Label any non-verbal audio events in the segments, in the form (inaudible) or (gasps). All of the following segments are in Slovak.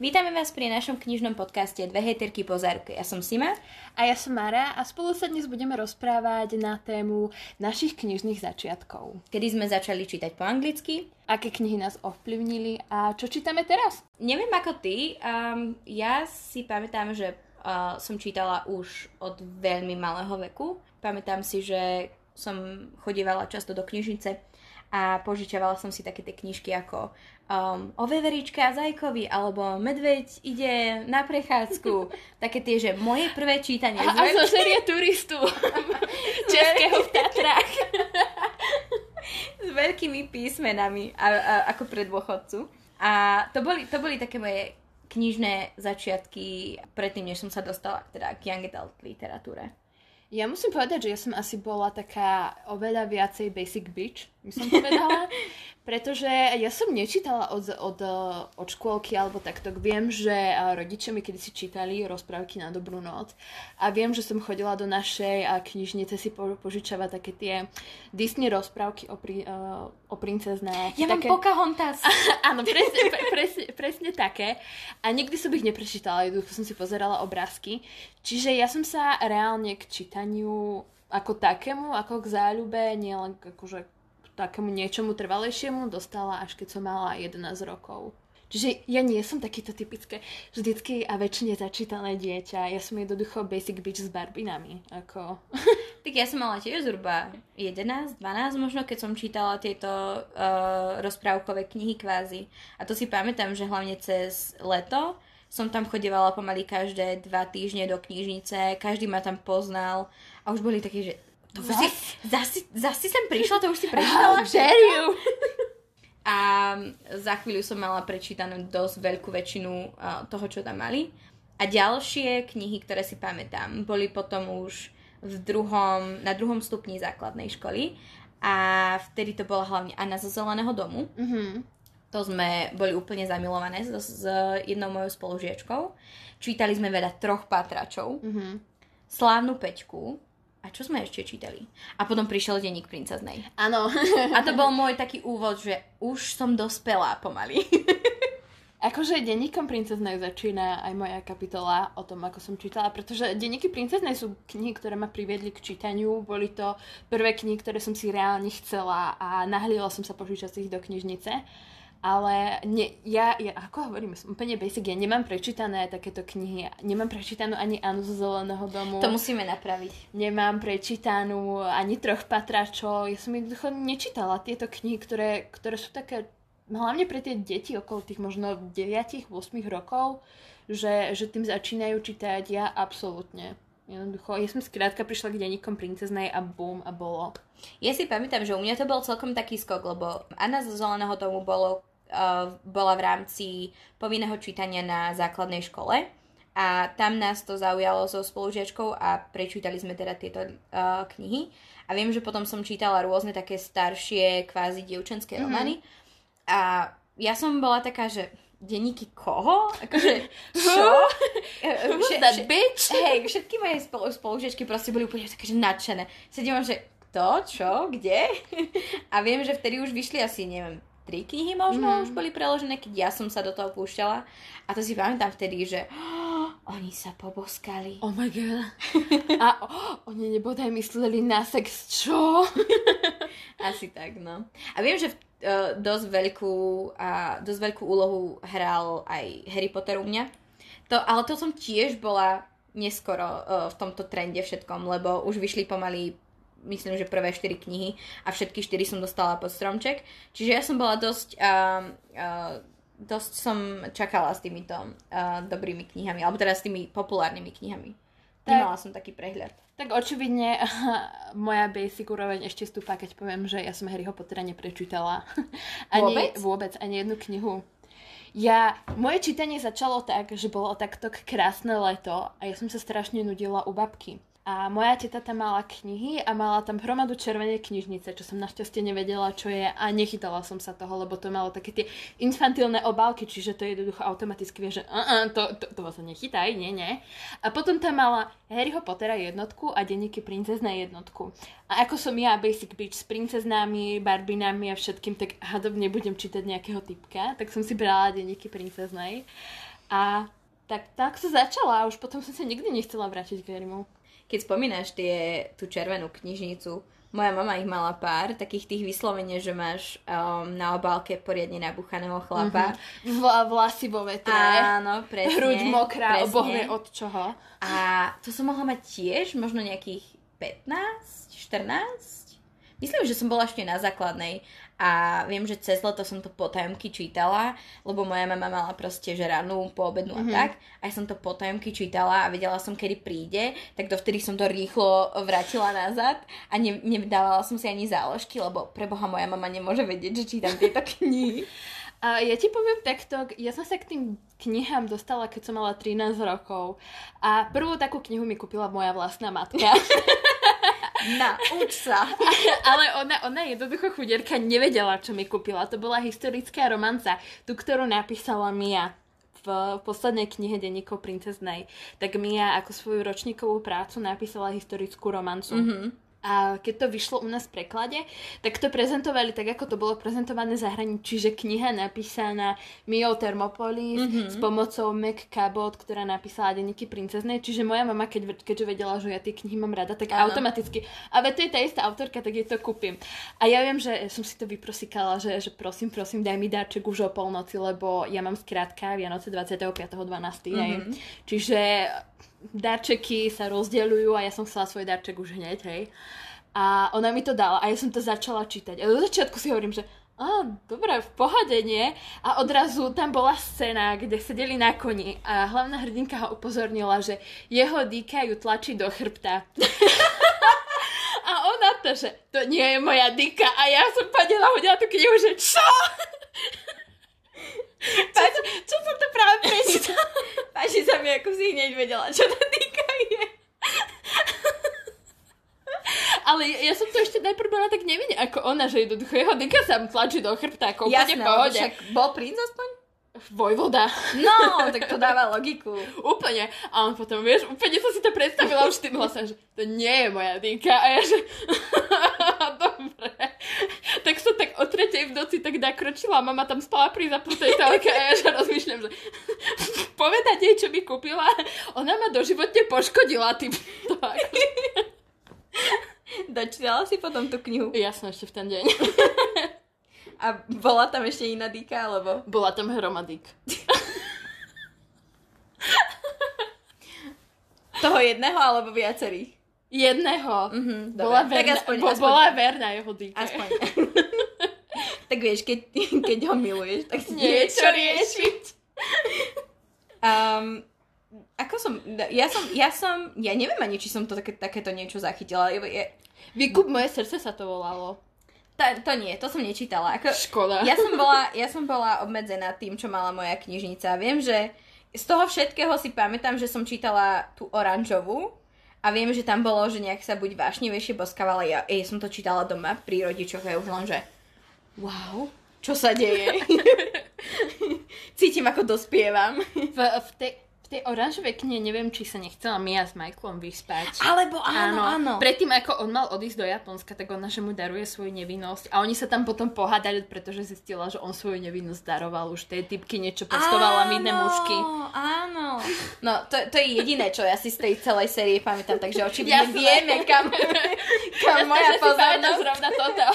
Vítame vás pri našom knižnom podcaste Dve hejterky po záruke. Ja som Sima. A ja som Mara a spolu sa dnes budeme rozprávať na tému našich knižných začiatkov. Kedy sme začali čítať po anglicky. Aké knihy nás ovplyvnili a čo čítame teraz? Neviem ako ty, um, ja si pamätám, že uh, som čítala už od veľmi malého veku. Pamätám si, že som chodívala často do knižnice a požičiavala som si také tie knižky ako um, o veveričke a zajkovi alebo medveď ide na prechádzku. (laughs) také tie, že moje prvé čítanie. A, a zo série turistu (laughs) (laughs) českého v Tatrách. s veľkými písmenami a, a, ako pre dôchodcu. A to boli, to boli také moje knižné začiatky predtým, než som sa dostala teda k young adult literatúre. Ja musím povedať, že ja som asi bola taká oveľa viacej basic bitch, by som povedala. Pretože ja som nečítala od, od, od škôlky alebo takto. Viem, že rodičia mi kedysi čítali rozprávky na dobrú noc. A viem, že som chodila do našej knižnice si po, požičavať také tie Disney rozprávky o, pri, o princeznách. Ja také... mám Pocahontas. (laughs) Áno, presne, pre, presne, presne také. A nikdy som ich neprečítala, jednoducho som si pozerala obrázky. Čiže ja som sa reálne k čítaniu ako takému, ako k záľube, nielen akože takému niečomu trvalejšiemu dostala až keď som mala 11 rokov. Čiže ja nie som takýto typické vždycky a väčšine začítané dieťa. Ja som jednoducho basic bitch s barbinami. Ako... (laughs) tak ja som mala tiež zhruba 11, 12 možno, keď som čítala tieto uh, rozprávkové knihy kvázi. A to si pamätám, že hlavne cez leto som tam chodievala pomaly každé dva týždne do knižnice, každý ma tam poznal a už boli takí, že to už si, zasi, zasi sem prišla, to už si prečítala? (laughs) dare you? (laughs) A za chvíľu som mala prečítanú dosť veľkú väčšinu uh, toho, čo tam mali. A ďalšie knihy, ktoré si pamätám, boli potom už v druhom, na druhom stupni základnej školy. A vtedy to bola hlavne Anna zo Zeleného domu. Mm-hmm. To sme boli úplne zamilované s, s jednou mojou spolužiačkou. Čítali sme veľa troch pátračov. Mm-hmm. Slávnu peťku, a čo sme ešte čítali? A potom prišiel denník princeznej. Áno. A to bol môj taký úvod, že už som dospelá pomaly. (laughs) Akože denníkom princeznej začína aj moja kapitola o tom, ako som čítala, pretože denníky princeznej sú knihy, ktoré ma priviedli k čítaniu. Boli to prvé knihy, ktoré som si reálne chcela a nahlila som sa požičať ich do knižnice ale ne, ja, ja, ako hovorím, som úplne basic, ja nemám prečítané takéto knihy, nemám prečítanú ani Anu zo Zeleného domu. To musíme napraviť. Nemám prečítanú ani troch patračov, ja som jednoducho nečítala tieto knihy, ktoré, ktoré sú také, hlavne pre tie deti okolo tých možno 9-8 rokov, že, že tým začínajú čítať, ja absolútne. Jednoducho, ja som skrátka prišla k denníkom princeznej a bum a bolo. Ja si pamätám, že u mňa to bol celkom taký skok, lebo Anna zo Zeleného domu bolo bola v rámci povinného čítania na základnej škole a tam nás to zaujalo so spolužiačkou a prečítali sme teda tieto uh, knihy. A viem, že potom som čítala rôzne také staršie, kvázi dievčenské mm-hmm. romány. A ja som bola taká, že denníky koho? Akože, (laughs) čo? Who's that bitch? Hej, všetky moje spolu, spolužiačky proste boli úplne také, že nadšené. Sedím že kto, čo, kde? (laughs) A viem, že vtedy už vyšli asi, neviem, tri knihy možno mm. už boli preložené, keď ja som sa do toho púšťala. A to si pamätám vtedy, že oh, oni sa poboskali. Oh my god. (laughs) A oh, oni nebodaj mysleli na sex, čo? (laughs) Asi tak, no. A viem, že uh, dosť veľkú, uh, dosť veľkú úlohu hral aj Harry Potter u mňa. To, ale to som tiež bola neskoro uh, v tomto trende všetkom, lebo už vyšli pomaly myslím, že prvé 4 knihy a všetky 4 som dostala pod stromček. Čiže ja som bola dosť... Uh, uh, dosť som čakala s týmito uh, dobrými knihami, alebo teda s tými populárnymi knihami. Tak, Nemala som taký prehľad. Tak očividne (laughs) moja basic úroveň ešte stúpa, keď poviem, že ja som Harryho Pottera neprečítala. (laughs) Ani, vôbec? Vôbec, ani jednu knihu. Ja, moje čítanie začalo tak, že bolo takto krásne leto a ja som sa strašne nudila u babky. A moja teta tam mala knihy a mala tam hromadu červenej knižnice, čo som našťastie nevedela, čo je a nechytala som sa toho, lebo to malo také tie infantilné obálky, čiže to jednoducho automaticky vie, že uh, uh, to, to, to sa nechytaj, nie, nie. A potom tam mala Harryho Pottera jednotku a denníky princeznej jednotku. A ako som ja basic bitch s princeznami, barbinami a všetkým, tak hadobne budem čítať nejakého typka, tak som si brala denníky princeznej. A tak, tak sa začala a už potom som sa nikdy nechcela vrátiť k Verimu. Keď spomínaš tie, tú červenú knižnicu, moja mama ich mala pár, takých tých vyslovene, že máš um, na obálke poriadne nabuchaného chlapa. Mm-hmm. Vla, vlasy vo vetre. Áno, presne. Hruď mokrá, presne. obohne od čoho. A to som mohla mať tiež, možno nejakých 15, 14? Myslím, že som bola ešte na základnej a viem, že cez leto som to potajomky čítala, lebo moja mama mala proste že ranú, poobednú mm-hmm. a tak. A som to potajomky čítala a vedela som, kedy príde, tak dovtedy som to rýchlo vrátila nazad a ne, nedávala som si ani záložky, lebo preboha moja mama nemôže vedieť, že čítam tieto (laughs) knihy. A ja ti poviem takto, ja som sa k tým knihám dostala, keď som mala 13 rokov. A prvú takú knihu mi kúpila moja vlastná matka. (laughs) Nauč sa. (laughs) Ale ona, ona jednoducho chuderka nevedela, čo mi kúpila. To bola historická romanca, tú, ktorú napísala Mia v poslednej knihe Denníkov princeznej. Tak Mia ako svoju ročníkovú prácu napísala historickú romancu. Mm-hmm a keď to vyšlo u nás v preklade, tak to prezentovali tak, ako to bolo prezentované zahraničí, čiže kniha napísaná Mio Thermopolis mm-hmm. s pomocou Mac Cabot, ktorá napísala Denníky princeznej, čiže moja mama, keď, keďže vedela, že ja tie knihy mám rada, tak ano. automaticky, a to je tá istá autorka, tak jej to kúpim. A ja viem, že som si to vyprosikala, že, že prosím, prosím, daj mi darček už o polnoci, lebo ja mám skrátka Vianoce 25.12. Mm-hmm. Čiže darčeky sa rozdeľujú a ja som chcela svoj darček už hneď, hej. A ona mi to dala a ja som to začala čítať. A do začiatku si hovorím, že a dobre, v pohode, nie? A odrazu tam bola scéna, kde sedeli na koni a hlavná hrdinka ho upozornila, že jeho dýka ju tlačí do chrbta. (laughs) a ona to, že to nie je moja dýka a ja som padela, hodila tú knihu, že čo? (laughs) Páč, čo som to práve prečítala? (laughs) Páči sa mi, ako si hneď vedela, čo to týka je. Ale ja, som to ešte najprv bola tak nevidieť ako ona, že jednoducho jeho dýka sa tlačí do chrbta, ako úplne v pohode. Však bol princ aspoň? Vojvoda. No, tak to dáva logiku. (laughs) úplne. A on potom, vieš, úplne som si to predstavila už tým hlasom, že to nie je moja dýka. A ja že, (laughs) dobre. Tak som tak o tretej v noci tak nakročila, mama tam spala pri zapnutej telke a ja že rozmýšľam, že (laughs) povedať jej, čo mi kúpila. Ona ma doživotne poškodila tým. Dočítala si potom tú knihu? Jasno, ešte v ten deň. A bola tam ešte iná dýka, alebo? Bola tam hromadík. (laughs) Toho jedného, alebo viacerých? Jedného. Mm-hmm, bola, verna, aspoň, bo, aspoň, bola verná jeho dýke. Aspoň. (laughs) tak vieš, keď, keď ho miluješ, tak si niečo riešiť. um, ako som, ja som, ja som, ja neviem ani, či som to také, takéto niečo zachytila. Ja, Vykup moje srdce sa to volalo. Ta, to nie, to som nečítala. Ako, Škoda. Ja som, bola, ja som bola obmedzená tým, čo mala moja knižnica. Viem, že z toho všetkého si pamätám, že som čítala tú oranžovú a viem, že tam bolo, že nejak sa buď vášnivejšie boskávala. Ja, ja som to čítala doma pri rodičoch a už len, že wow, čo sa deje? (laughs) (laughs) Cítim, ako dospievam. V, v tej tej oranžovej knihe neviem, či sa nechcela Mia s Michaelom vyspať. Alebo áno, áno, áno. Predtým, ako on mal odísť do Japonska, tak ona, že mu daruje svoju nevinnosť. A oni sa tam potom pohádali, pretože zistila, že on svoju nevinnosť daroval už tej typky, niečo pestovala midné mužky. Áno, No, to, to je jediné, čo ja si z tej celej série pamätám, takže očividne vieme, kam, (laughs) kam Jasne, moja pozornosť. zrovna toto.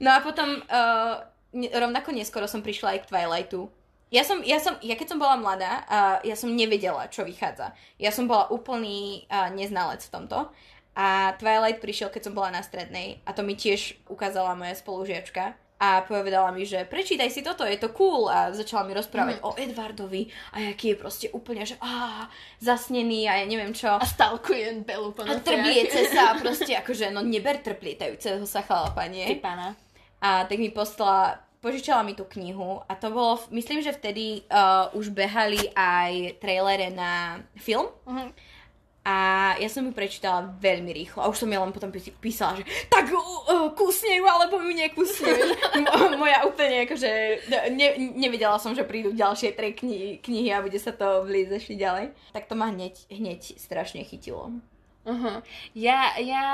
No a potom uh, rovnako neskoro som prišla aj k Twilightu ja som, ja som, ja keď som bola mladá, uh, ja som nevedela, čo vychádza. Ja som bola úplný uh, neznalec v tomto. A Twilight prišiel, keď som bola na strednej a to mi tiež ukázala moja spolužiačka a povedala mi, že prečítaj si toto, je to cool a začala mi rozprávať mm. o Edvardovi a aký je proste úplne, že á, zasnený a ja neviem čo. A stalkuje Belu po A trbliece sa (laughs) proste akože, no neber trplietajúceho sa chalapa, nie? Ty pána. A tak mi poslala požičala mi tú knihu a to bolo, myslím, že vtedy uh, už behali aj trailere na film. Uh-huh. A ja som ju prečítala veľmi rýchlo a už som ja len potom písala, že tak uh, kusne ju alebo ju nekusne. (laughs) Moja úplne akože ne, nevedela som, že prídu ďalšie tri knihy, knihy a bude sa to ešte ďalej. Tak to ma hneď, hneď strašne chytilo. Uh-huh. Ja, ja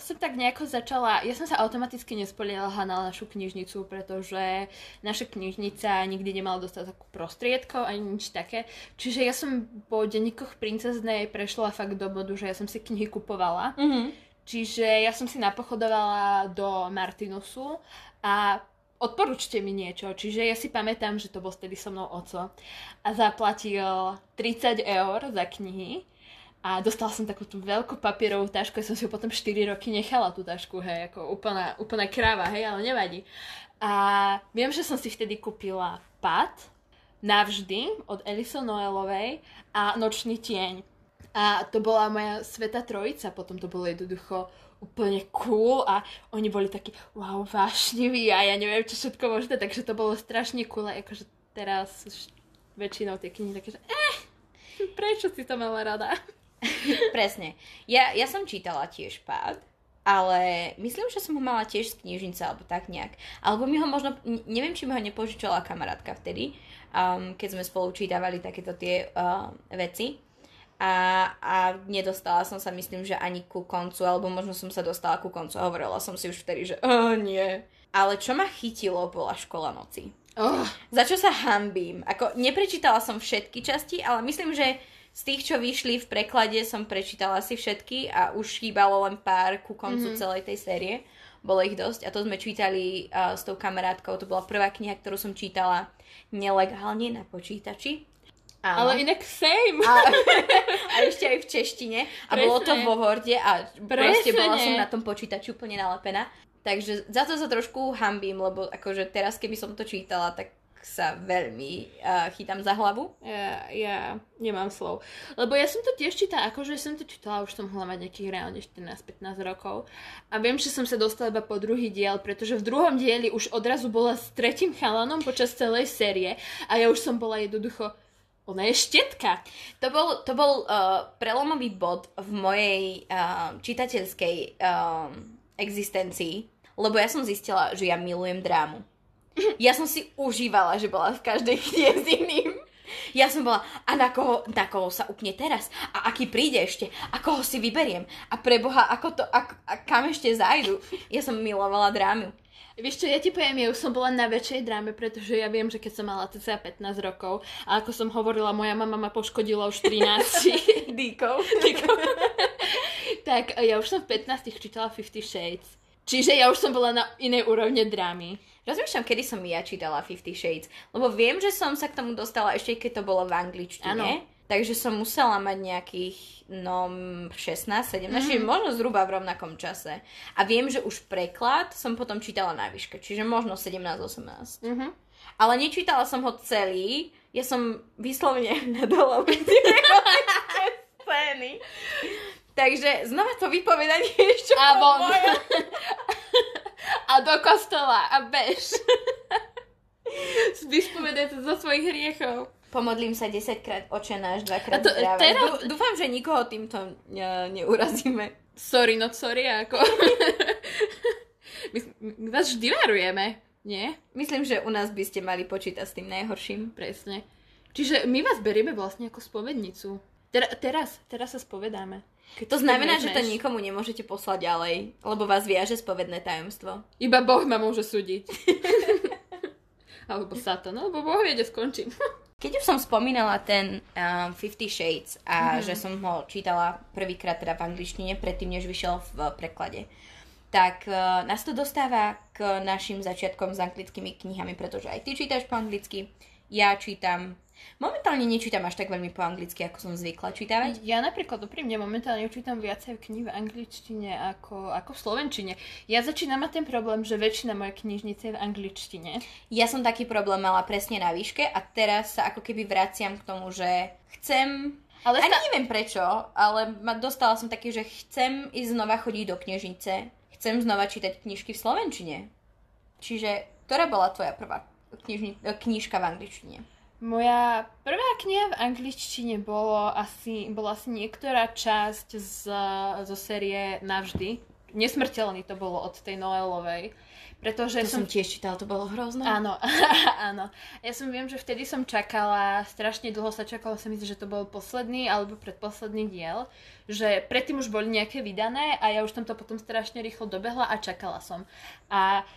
som tak nejako začala, ja som sa automaticky nespoliehala na našu knižnicu, pretože naša knižnica nikdy nemala dostatok prostriedkov ani nič také. Čiže ja som po denníkoch princeznej prešla fakt do bodu, že ja som si knihy kupovala. Mhm. Čiže ja som si napochodovala do Martinusu a odporúčte mi niečo. Čiže ja si pamätám, že to bol vtedy so mnou oco a zaplatil 30 eur za knihy a dostala som takú tú veľkú papierovú tašku, ja som si ju potom 4 roky nechala tú tašku, hej, ako úplná, úplná kráva, hej, ale nevadí. A viem, že som si vtedy kúpila pad navždy od Elison Noelovej a Nočný tieň. A to bola moja sveta trojica, potom to bolo jednoducho úplne cool a oni boli takí wow, vášniví a ja neviem, čo všetko možné, takže to bolo strašne cool a akože teraz už väčšinou tie knihy také, že eh, prečo si to mala rada? (laughs) Presne. Ja, ja som čítala tiež pád, ale myslím, že som ho mala tiež z knižnice alebo tak nejak. Alebo mi ho možno, neviem, či mi ho nepožičala kamarátka vtedy, um, keď sme spolu čítavali takéto tie uh, veci. A, a nedostala som sa, myslím, že ani ku koncu, alebo možno som sa dostala ku koncu a hovorila som si už vtedy, že oh, nie. Ale čo ma chytilo, bola škola noci. Oh. Za čo sa hambím. Ako, neprečítala som všetky časti, ale myslím, že z tých, čo vyšli v preklade, som prečítala si všetky a už chýbalo len pár ku koncu mm-hmm. celej tej série. Bolo ich dosť a to sme čítali uh, s tou kamarátkou. To bola prvá kniha, ktorú som čítala nelegálne na počítači. Áno. Ale inak same. A, (laughs) a ešte aj v češtine. A Presne. bolo to vo Worde a proste bola som na tom počítači úplne nalepená. Takže za to sa trošku hambím, lebo akože teraz, keby som to čítala, tak sa veľmi uh, chytám za hlavu. Ja, ja nemám slov. Lebo ja som to tiež čítala, akože som to čítala, už som mohla mať nejakých reálne 14-15 rokov. A viem, že som sa dostala iba po druhý diel, pretože v druhom dieli už odrazu bola s tretím chalanom počas celej série a ja už som bola jednoducho ona je štetka. To bol, to bol uh, prelomový bod v mojej uh, čitateľskej uh, existencii, lebo ja som zistila, že ja milujem drámu. (laughs) Ja som si užívala, že bola v každej knihe s iným. Ja som bola, a na koho, na koho sa upne teraz? A aký príde ešte? A koho si vyberiem? A preboha, ako to, a, a kam ešte zajdu? Ja som milovala drámu. Vieš čo, ja ti poviem, ja už som bola na väčšej dráme, pretože ja viem, že keď som mala cca 15 rokov a ako som hovorila, moja mama ma poškodila už 13 (laughs) díkov. (laughs) tak ja už som v 15 čítala Fifty Shades. Čiže ja už som bola na inej úrovne drámy. Rozmýšľam, kedy som ja čítala Fifty Shades, lebo viem, že som sa k tomu dostala ešte keď to bolo v angličtine. Ano. Takže som musela mať nejakých, no, 16, 17, mm. čiže možno zhruba v rovnakom čase. A viem, že už preklad som potom čítala na výške, čiže možno 17, 18. Mm-hmm. Ale nečítala som ho celý, ja som vyslovene (laughs) nadala (laughs) scény. Takže znova to vypovedanie ešte A von. (laughs) a do kostola a bež. (laughs) Vyspovedaj to zo svojich hriechov. Pomodlím sa 10 krát oče náš, 2 krát to, teraz... Dúfam, že nikoho týmto ne, neurazíme. Sorry, not sorry, ako... (laughs) my, my vás vždy varujeme, nie? Myslím, že u nás by ste mali počítať s tým najhorším. Presne. Čiže my vás berieme vlastne ako spovednicu. Ter- teraz, teraz sa spovedáme. To znamená, že to nikomu nemôžete poslať ďalej, lebo vás viaže spovedné tajomstvo. Iba Boh ma môže súdiť. (laughs) Alebo Satan, no, lebo Boh vie, kde skončím. (laughs) Keď už som spomínala ten um, Fifty Shades a mm-hmm. že som ho čítala prvýkrát teda v angličtine, predtým než vyšiel v preklade, tak uh, nás to dostáva k našim začiatkom s anglickými knihami, pretože aj ty čítaš po anglicky, ja čítam Momentálne nečítam až tak veľmi po anglicky, ako som zvykla čítavať. Ja napríklad úprimne momentálne čítam viacej kníh v angličtine ako, ako v slovenčine. Ja začínam mať ten problém, že väčšina mojej knižnice je v angličtine. Ja som taký problém mala presne na výške a teraz sa ako keby vraciam k tomu, že chcem ale Ani sta- neviem prečo, ale ma dostala som taký, že chcem ísť znova chodiť do knižnice. Chcem znova čítať knižky v slovenčine. Čiže, ktorá bola tvoja prvá knižni- knižka v angličtine? Moja prvá kniha v angličtine bolo asi, bola asi niektorá časť z, zo série Navždy, nesmrteľný to bolo od tej Noelovej. Pretože to som... som tiež čítala, to bolo hrozné. Áno, (laughs) áno. Ja som viem, že vtedy som čakala, strašne dlho sa čakala, sa myslím, že to bol posledný alebo predposledný diel, že predtým už boli nejaké vydané a ja už tam to potom strašne rýchlo dobehla a čakala som. A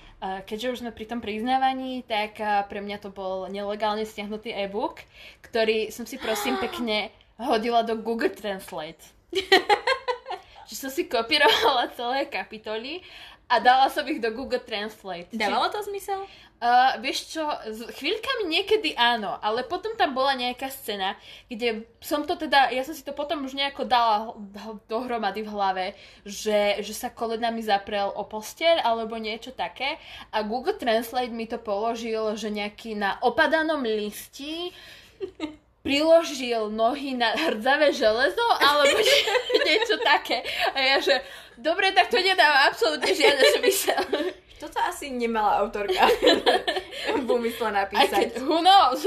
keďže už sme pri tom priznávaní, tak pre mňa to bol nelegálne stiahnutý e-book, ktorý som si prosím (gasps) pekne hodila do Google Translate. (laughs) že som si kopírovala celé kapitoly a dala som ich do Google Translate. Dávalo to zmysel? Uh, vieš čo, s chvíľkami niekedy áno, ale potom tam bola nejaká scéna, kde som to teda, ja som si to potom už nejako dala dohromady v hlave, že, že sa kolenami zaprel o posteľ alebo niečo také a Google Translate mi to položil, že nejaký na opadanom listi priložil nohy na hrdzavé železo alebo (laughs) niečo také. A ja že, dobre, tak to nedáva absolútne žiadne zmysel. Toto asi nemala autorka (laughs) v úmysle napísať. Aj keď, who knows?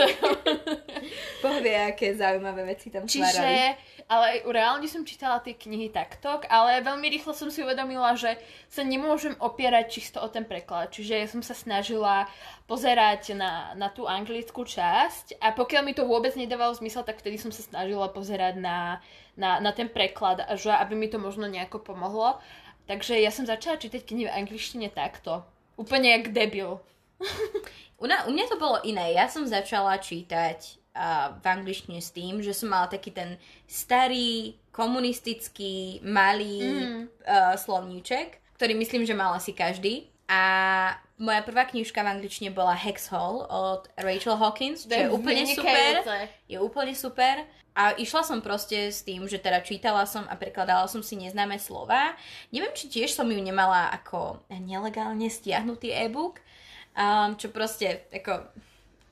(laughs) Boh vie, aké zaujímavé veci tam Čiže, tvárali. ale reálne som čítala tie knihy takto, ale veľmi rýchlo som si uvedomila, že sa nemôžem opierať čisto o ten preklad. Čiže ja som sa snažila pozerať na, na tú anglickú časť a pokiaľ mi to vôbec nedávalo zmysel, tak vtedy som sa snažila pozerať na, na, na ten preklad, že aby mi to možno nejako pomohlo. Takže ja som začala čítať knihy v angličtine takto. Úplne jak debil. (laughs) u, na, u mňa to bolo iné. Ja som začala čítať uh, v angličtine s tým, že som mala taký ten starý, komunistický, malý mm. uh, slovníček, ktorý myslím, že mal asi každý. A moja prvá knižka v angličtine bola Hex Hall od Rachel Hawkins, čo je úplne super. Je úplne super. A išla som proste s tým, že teda čítala som a prekladala som si neznáme slova. Neviem, či tiež som ju nemala ako nelegálne stiahnutý e-book, um, čo proste ako,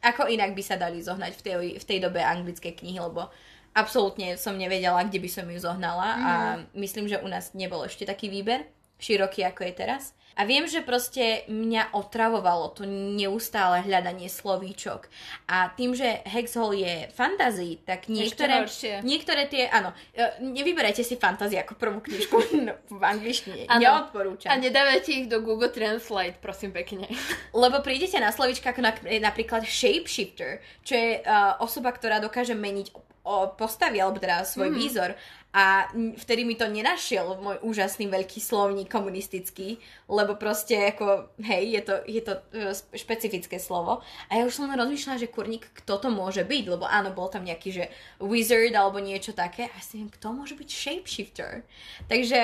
ako inak by sa dali zohnať v tej, v tej dobe anglické knihy, lebo absolútne som nevedela, kde by som ju zohnala mm. a mhm. myslím, že u nás nebol ešte taký výber široký, ako je teraz. A viem, že proste mňa otravovalo to neustále hľadanie slovíčok. A tým, že Hexhole je fantasy, tak niektoré, niektoré tie, áno, e, nevyberajte si fantasy ako prvú knižku (laughs) no, v angličtine. Ano. Neodporúčam. A nedávajte ich do Google Translate, prosím pekne. (laughs) Lebo prídete na slovíčka ako napríklad shapeshifter, čo je uh, osoba, ktorá dokáže meniť o postavy, alebo teda svoj mm. výzor. A vtedy mi to nenašiel môj úžasný veľký slovník komunistický, lebo proste ako, hej, je to, je to e, špecifické slovo. A ja už som rozmýšľala, že kurník, kto to môže byť, lebo áno, bol tam nejaký, že wizard alebo niečo také. A si viem, kto môže byť shapeshifter. Takže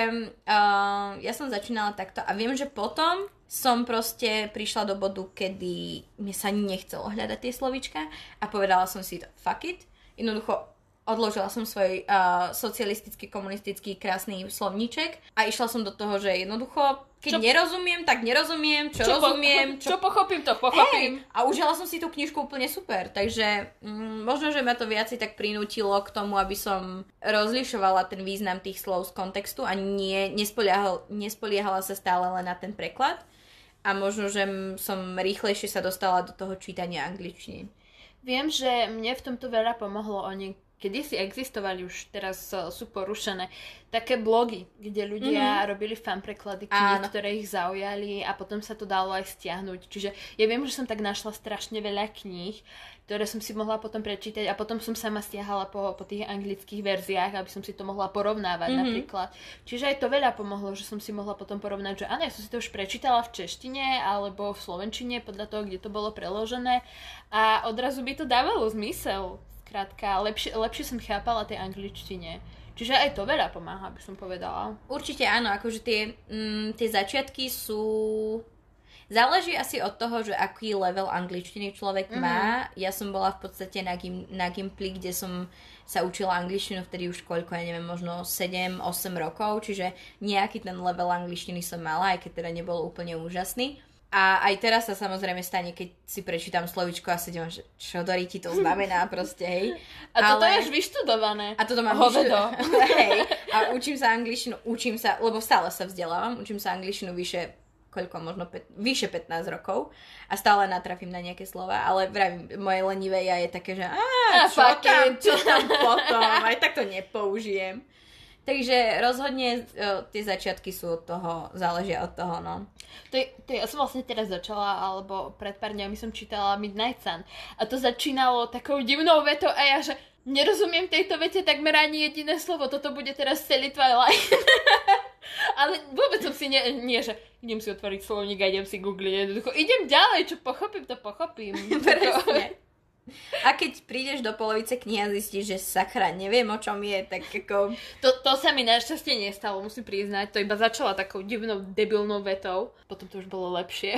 uh, ja som začínala takto a viem, že potom som proste prišla do bodu, kedy mi sa nechcelo hľadať tie slovička a povedala som si to, fuck it, jednoducho odložila som svoj uh, socialistický, komunistický krásny slovníček a išla som do toho, že jednoducho, keď čo, nerozumiem, tak nerozumiem, čo, čo rozumiem. Po, čo, čo pochopím, to pochopím. Hey, a užila som si tú knižku úplne super, takže mm, možno, že ma to viacej tak prinútilo k tomu, aby som rozlišovala ten význam tých slov z kontextu a nie, nespoliehal, nespoliehala sa stále len na ten preklad a možno, že som rýchlejšie sa dostala do toho čítania angličtiny. Viem, že mne v tomto veľa pomohlo oni kedysi existovali, už teraz sú porušené, také blogy, kde ľudia mm-hmm. robili fan preklady kníh, ktoré ich zaujali a potom sa to dalo aj stiahnuť. Čiže ja viem, že som tak našla strašne veľa kníh, ktoré som si mohla potom prečítať a potom som sama stiahala po, po tých anglických verziách, aby som si to mohla porovnávať mm-hmm. napríklad. Čiže aj to veľa pomohlo, že som si mohla potom porovnať, že áno, ja som si to už prečítala v češtine alebo v slovenčine podľa toho, kde to bolo preložené a odrazu by to dávalo zmysel. Krátka, lepšie, lepšie som chápala tej angličtine. Čiže aj to veľa pomáha, by som povedala. Určite áno, akože tie, mm, tie začiatky sú... Záleží asi od toho, že aký level angličtiny človek mm-hmm. má. Ja som bola v podstate na, gim, na Gimply, kde som sa učila angličtinu vtedy už koľko, ja neviem, možno 7-8 rokov, čiže nejaký ten level angličtiny som mala, aj keď teda nebol úplne úžasný. A aj teraz sa samozrejme stane, keď si prečítam slovičko a sedím, že čo do ti to (laughs) znamená proste, hej. A toto Ale... je už vyštudované. A toto mám vyštudované. (laughs) hej. A učím sa angličtinu, učím sa, lebo stále sa vzdelávam, učím sa angličtinu vyše koľko, možno pet, vyše 15 rokov a stále natrafím na nejaké slova, ale vravím, moje lenivé ja je také, že a, čo, tam, čo tam potom, aj tak to nepoužijem. Takže rozhodne uh, tie začiatky sú od toho, záležia od toho, no. To, je, to je, ja som vlastne teraz začala, alebo pred pár dňami som čítala Midnight Sun a to začínalo takou divnou vetou a ja, že nerozumiem tejto vete takmer ani jediné slovo, toto bude teraz celý Twilight. (laughs) Ale vôbec som si nie, nie, že idem si otvoriť slovník a idem si googliť, idem ďalej, čo pochopím, to pochopím. (laughs) Presne. A keď prídeš do polovice knihy a zistíš, že sakra, neviem o čom je, tak ako... To, to sa mi našťastie nestalo, musím priznať. To iba začala takou divnou, debilnou vetou. Potom to už bolo lepšie.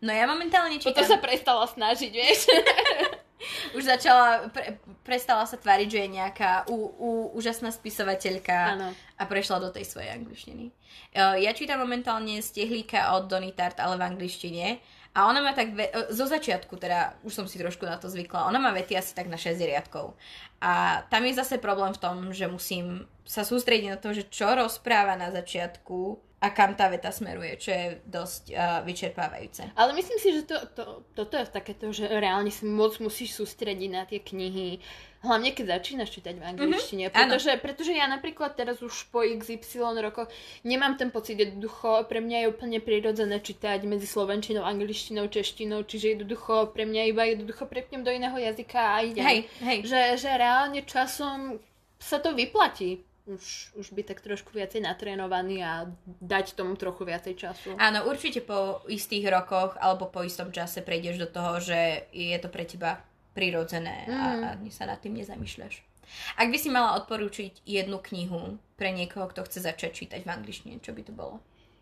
No ja momentálne čítam... Potom sa prestala snažiť, vieš. (laughs) už začala, pre, prestala sa tváriť, že je nejaká u, u, úžasná spisovateľka Áno. a prešla do tej svojej angličtiny. Uh, ja čítam momentálne Stehlíka od Donny Tart, ale v angličtine. A ona má tak, ve- zo začiatku, teda už som si trošku na to zvykla, ona má vety asi tak na 6 riadkov. A tam je zase problém v tom, že musím sa sústrediť na to, že čo rozpráva na začiatku a kam tá veta smeruje, čo je dosť uh, vyčerpávajúce. Ale myslím si, že to, to, toto je takéto, že reálne si moc musíš sústrediť na tie knihy, Hlavne keď začínaš čítať v angličtine. Mm-hmm. Pretože, pretože ja napríklad teraz už po XY rokoch nemám ten pocit jednoducho, pre mňa je úplne prirodzené čítať medzi slovenčinou, angličtinou, češtinou, čiže jednoducho pre mňa iba jednoducho prepnem do iného jazyka a idem. Hej, hej. Že, že reálne časom sa to vyplatí už, už byť tak trošku viacej natrénovaný a dať tomu trochu viacej času. Áno, určite po istých rokoch alebo po istom čase prejdeš do toho, že je to pre teba prirodzené mm. a, a sa nad tým nezamýšľaš. Ak by si mala odporúčiť jednu knihu pre niekoho, kto chce začať čítať v angličtine, čo by to bolo?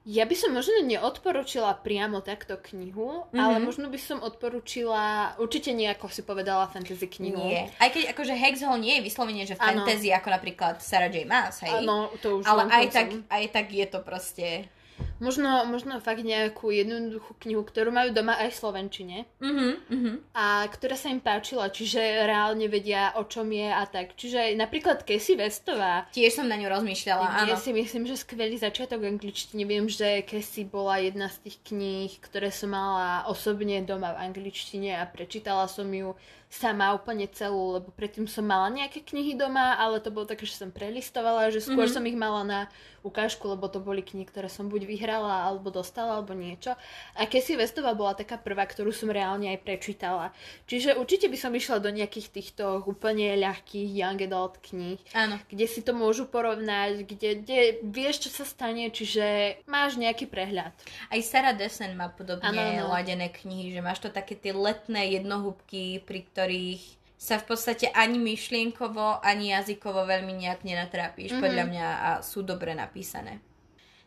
Ja by som možno neodporúčila priamo takto knihu, mm-hmm. ale možno by som odporúčila, určite nie ako si povedala fantasy knihu. Nie. Aj keď akože Hexhole nie je vyslovene, že fantasy ano. ako napríklad Sarah J. Maas, hej? Áno, to už Ale aj tak, aj tak je to proste Možno, možno fakt nejakú jednoduchú knihu, ktorú majú doma aj v Slovenčine. Uh-huh, uh-huh. A ktorá sa im páčila, čiže reálne vedia, o čom je a tak. Čiže napríklad Casey Westová. Tiež som na ňu rozmýšľala, áno. Ja si myslím, že skvelý začiatok angličtiny. Viem, že Casey bola jedna z tých kníh, ktoré som mala osobne doma v angličtine a prečítala som ju sama úplne celú, lebo predtým som mala nejaké knihy doma, ale to bolo také, že som prelistovala, že skôr mm-hmm. som ich mala na ukážku, lebo to boli knihy, ktoré som buď vyhrala, alebo dostala, alebo niečo. A Casey Westová bola taká prvá, ktorú som reálne aj prečítala. Čiže určite by som išla do nejakých týchto úplne ľahkých young adult kníh, Áno. kde si to môžu porovnať, kde, kde vieš, čo sa stane, čiže máš nejaký prehľad. Aj Sarah Dessen má podobne ano, ano. ladené knihy, že máš to také tie letné jednohúbky, pri ktorých sa v podstate ani myšlienkovo, ani jazykovo veľmi nejak nenatrápíš, mm-hmm. podľa mňa, a sú dobre napísané.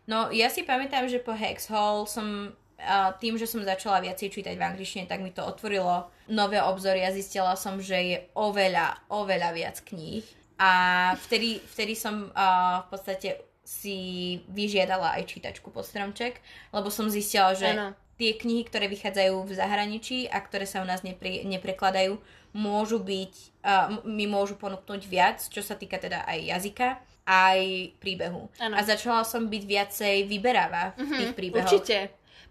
No, ja si pamätám, že po Hex Hall som a tým, že som začala viacej čítať v angličtine, tak mi to otvorilo nové obzory a zistila som, že je oveľa, oveľa viac kníh. A vtedy, vtedy som uh, v podstate si vyžiadala aj čítačku pod stromček, lebo som zistila, že ano tie knihy, ktoré vychádzajú v zahraničí a ktoré sa u nás nepre, neprekladajú, môžu byť, uh, mi môžu ponúknuť viac, čo sa týka teda aj jazyka, aj príbehu. Ano. A začala som byť viacej vyberavá v mm-hmm, tých príbehoch. Určite.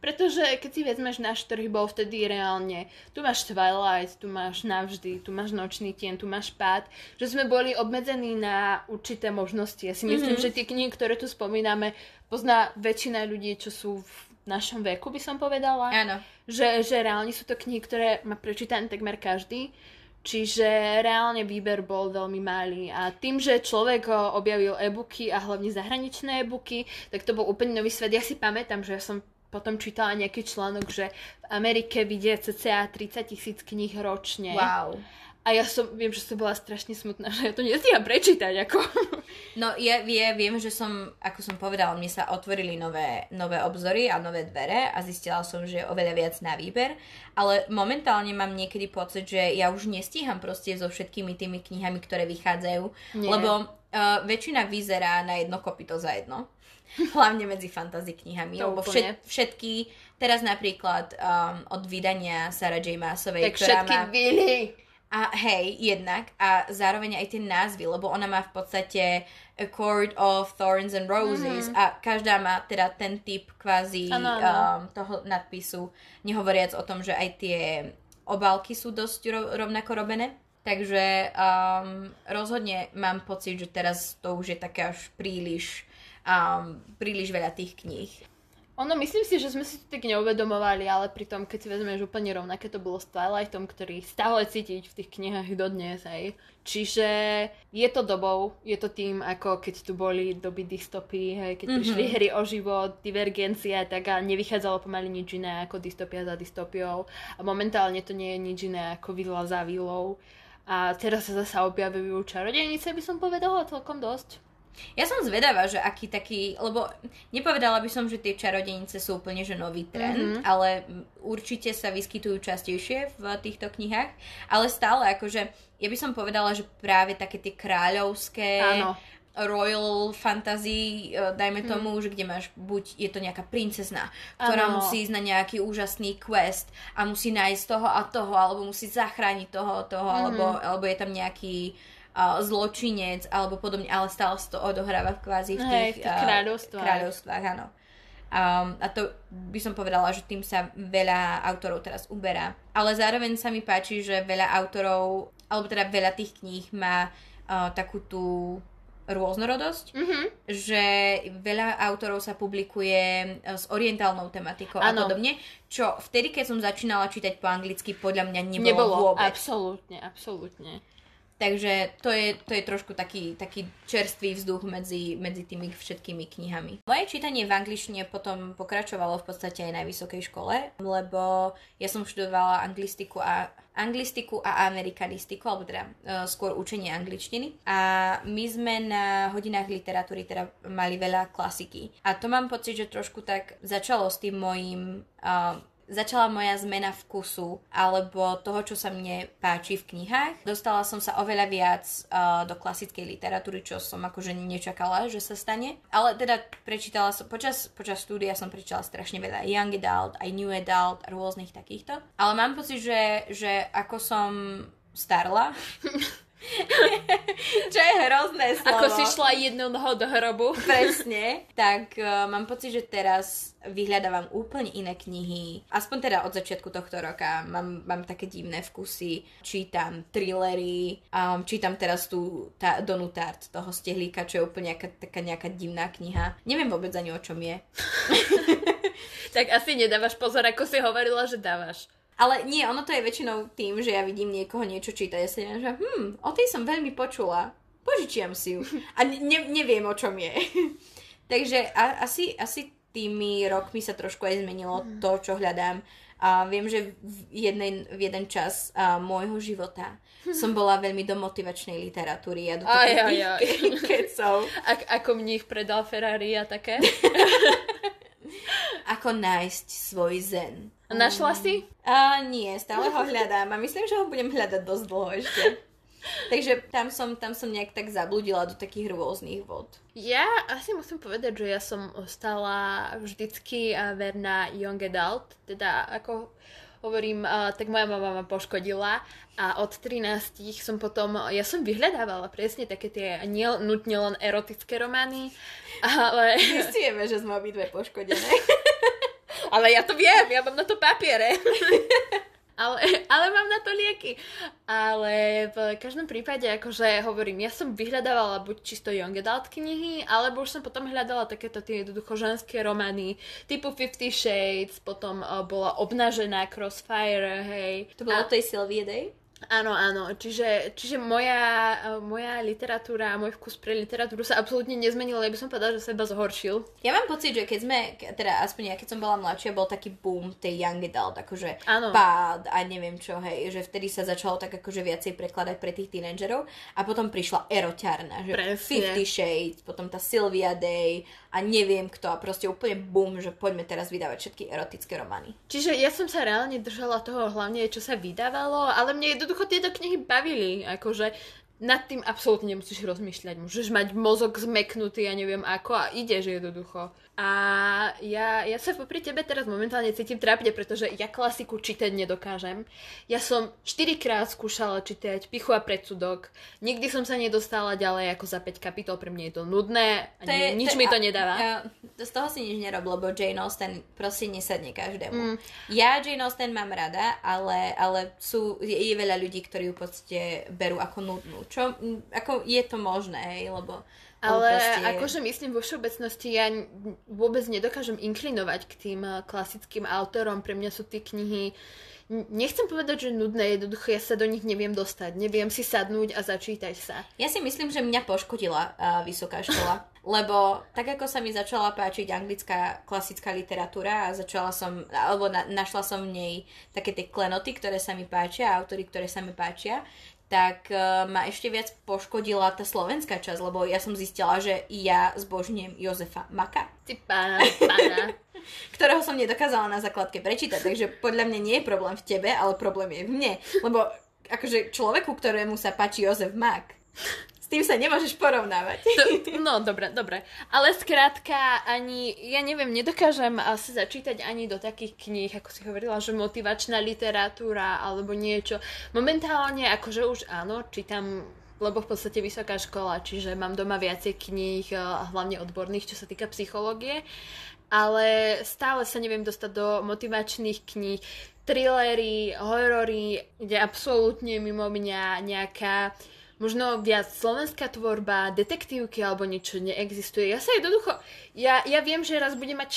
Pretože keď si vezmeš náš trh, bol vtedy reálne, tu máš Twilight, tu máš Navždy, tu máš Nočný tien, tu máš Pád, že sme boli obmedzení na určité možnosti. Ja si myslím, mm-hmm. že tie knihy, ktoré tu spomíname, pozná väčšina ľudí, čo sú v našom veku, by som povedala. Áno. Že, že reálne sú to knihy, ktoré má prečítané takmer každý. Čiže reálne výber bol veľmi malý a tým, že človek objavil e-booky a hlavne zahraničné e-booky, tak to bol úplne nový svet. Ja si pamätám, že ja som potom čítala nejaký článok, že v Amerike vidie cca 30 tisíc kníh ročne. Wow. A ja som, viem, že som bola strašne smutná, že ja to nestíham prečítať, ako. No ja, ja viem, že som, ako som povedala, mne sa otvorili nové, nové obzory a nové dvere a zistila som, že je oveľa viac na výber, ale momentálne mám niekedy pocit, že ja už nestíham proste so všetkými tými knihami, ktoré vychádzajú, Nie. lebo uh, väčšina vyzerá na jedno kopito za jedno. (laughs) Hlavne medzi fantasy knihami, to lebo všet, všetky, teraz napríklad um, od vydania Sarah J. Maasovej, tak ktorá všetky má... Byli a hej, jednak. A zároveň aj tie názvy, lebo ona má v podstate A Court of Thorns and Roses mm-hmm. a každá má teda ten typ kvázi ano, ano. Um, toho nadpisu, nehovoriac o tom, že aj tie obálky sú dosť ro- rovnako robené. Takže um, rozhodne mám pocit, že teraz to už je také až príliš, um, príliš veľa tých kníh. Ono, myslím si, že sme si to tak neuvedomovali, ale pritom, keď si vezmeš úplne rovnaké to bolo s Twilightom, ktorý stále cítiť v tých knihách dodnes, hej. Čiže je to dobou, je to tým, ako keď tu boli doby dystopy, hej, keď mm-hmm. prišli hry o život, divergencia, tak a nevychádzalo pomaly nič iné ako dystopia za dystopiou. A momentálne to nie je nič iné ako vila za vilou. A teraz sa zase objavujú čarodejnice, by som povedala celkom dosť. Ja som zvedavá, že aký taký, lebo nepovedala by som, že tie čarodejnice sú úplne že nový trend, mm-hmm. ale určite sa vyskytujú častejšie v týchto knihách, ale stále akože, ja by som povedala, že práve také tie kráľovské, Áno. royal fantasy, e, dajme mhm. tomu, hmm. že kde máš, buď je to nejaká princezna, ktorá ano. musí ísť na nejaký úžasný quest a musí nájsť toho a toho, alebo musí zachrániť toho, toho, hmm. alebo, alebo je tam nejaký uh, zločinec alebo podobne, ale stále sa to odohráva v kvázi v tých, Hej, v tých kráľovstvách. Kráľovstvách, áno. Um, a to by som povedala, že tým sa veľa autorov teraz uberá. Ale zároveň sa mi páči, že veľa autorov, alebo teda veľa tých kníh má uh, takú tú rôznorodosť, mm-hmm. že veľa autorov sa publikuje s orientálnou tematikou ano. a podobne, čo vtedy, keď som začínala čítať po anglicky, podľa mňa nebolo, nebolo vôbec. absolútne, absolútne. Takže to je, to je trošku taký, taký čerstvý vzduch medzi, medzi tými všetkými knihami. Moje čítanie v angličtine potom pokračovalo v podstate aj na vysokej škole, lebo ja som študovala anglistiku a anglistiku a amerikanistiku, alebo teda uh, skôr učenie angličtiny. A my sme na hodinách literatúry teda mali veľa klasiky. A to mám pocit, že trošku tak začalo s tým mojim uh, začala moja zmena vkusu alebo toho, čo sa mne páči v knihách. Dostala som sa oveľa viac uh, do klasickej literatúry, čo som akože nečakala, že sa stane. Ale teda prečítala som, počas, počas štúdia som prečítala strašne veľa young adult, aj new adult, rôznych takýchto. Ale mám pocit, že, že ako som starla, (laughs) Čo je hrozné slovo. Ako si šla jednou nohou do hrobu. Presne. Tak uh, mám pocit, že teraz vyhľadávam úplne iné knihy. Aspoň teda od začiatku tohto roka mám, mám také divné vkusy. Čítam thrillery, um, čítam teraz tú tá, Donu Tart, toho stehlíka, čo je úplne nejaká, taká nejaká divná kniha. Neviem vôbec ani o čom je. (laughs) tak asi nedávaš pozor, ako si hovorila, že dávaš. Ale nie, ono to je väčšinou tým, že ja vidím niekoho niečo čítať a ja si neviem, že hm, o tej som veľmi počula, požičiam si ju. A ne, neviem, o čom je. (laughs) Takže a, asi, asi tými rokmi sa trošku aj zmenilo mhm. to, čo hľadám. A viem, že v, jednej, v jeden čas a, môjho života som bola veľmi do motivačnej literatúry a do takých kecov. (laughs) Ak, ako mních predal Ferrari a také? (laughs) ako nájsť svoj zen. Našla si? A nie, stále ho hľadám a myslím, že ho budem hľadať dosť dlho ešte. (laughs) Takže tam som, tam som nejak tak zabludila do takých rôznych vod. Ja asi musím povedať, že ja som ostala vždycky verná young adult, teda ako hovorím, uh, tak moja mama ma poškodila a od 13 som potom, ja som vyhľadávala presne také tie nie nutne len erotické romány, (laughs) ale... Zistieme, že sme obidve poškodené. (laughs) ale ja to viem, ja mám na to papiere. (laughs) ale, ale mám na to lieky. Ale v každom prípade, akože hovorím, ja som vyhľadávala buď čisto young adult knihy, alebo už som potom hľadala takéto tie jednoducho ženské romány, typu Fifty Shades, potom uh, bola obnažená Crossfire, hej. To bolo A... tej Sylvie Day? Áno, áno. Čiže, čiže moja, moja literatúra a môj vkus pre literatúru sa absolútne nezmenil, ja by som povedala, že sa iba zhoršil. Ja mám pocit, že keď sme, teda aspoň ja keď som bola mladšia, bol taký boom tej young adult, akože áno. pád a neviem čo, hej, že vtedy sa začalo tak akože viacej prekladať pre tých tínedžerov a potom prišla eroťarna, že Presne. Fifty Shades, potom tá Sylvia Day a neviem kto a proste úplne boom, že poďme teraz vydávať všetky erotické romány. Čiže ja som sa reálne držala toho hlavne, čo sa vydávalo, ale mne jednoducho tieto knihy bavili, akože nad tým absolútne nemusíš rozmýšľať. Môžeš mať mozog zmeknutý, ja neviem ako a ideš jednoducho. A ja, ja sa popri tebe teraz momentálne cítim trápne, pretože ja klasiku čítať nedokážem. Ja som 4 krát skúšala čítať Pichu a predsudok. Nikdy som sa nedostala ďalej ako za 5 kapitol. Pre mňa je to nudné to je, nič to, mi to nedáva. A, a, z toho si nič nerob, lebo Jane Austen proste nesadne každému. Mm. Ja Jane Austen mám rada, ale, ale sú, je, je veľa ľudí, ktorí ju v podstate berú ako nudnú. Čo, ako je to možné, hej, lebo ale proste... akože myslím vo všeobecnosti ja vôbec nedokážem inklinovať k tým eh, klasickým autorom. Pre mňa sú tie knihy nechcem povedať, že nudné, jednoducho ja sa do nich neviem dostať. Neviem si sadnúť a začítať sa. Ja si myslím, že mňa poškodila uh, vysoká škola. (laughs) lebo tak ako sa mi začala páčiť anglická klasická literatúra a začala som, alebo na, našla som v nej také tie klenoty, ktoré sa mi páčia, autory, ktoré sa mi páčia, tak uh, ma ešte viac poškodila tá slovenská časť, lebo ja som zistila, že ja zbožňujem Jozefa Maka. Ty pána, pána. (laughs) ktorého som nedokázala na základke prečítať, takže podľa mňa nie je problém v tebe, ale problém je v mne. Lebo akože človeku, ktorému sa páči Jozef Mak, tým sa nemôžeš porovnávať. To, no, dobre, dobre. Ale skrátka, ani, ja neviem, nedokážem asi začítať ani do takých kníh, ako si hovorila, že motivačná literatúra alebo niečo. Momentálne, akože už áno, čítam lebo v podstate vysoká škola, čiže mám doma viacej kníh, eh, hlavne odborných, čo sa týka psychológie, ale stále sa neviem dostať do motivačných kníh, thrillery, horory, kde absolútne mimo mňa nejaká možno viac slovenská tvorba, detektívky alebo niečo neexistuje. Ja sa jednoducho, ja, ja viem, že raz budem mať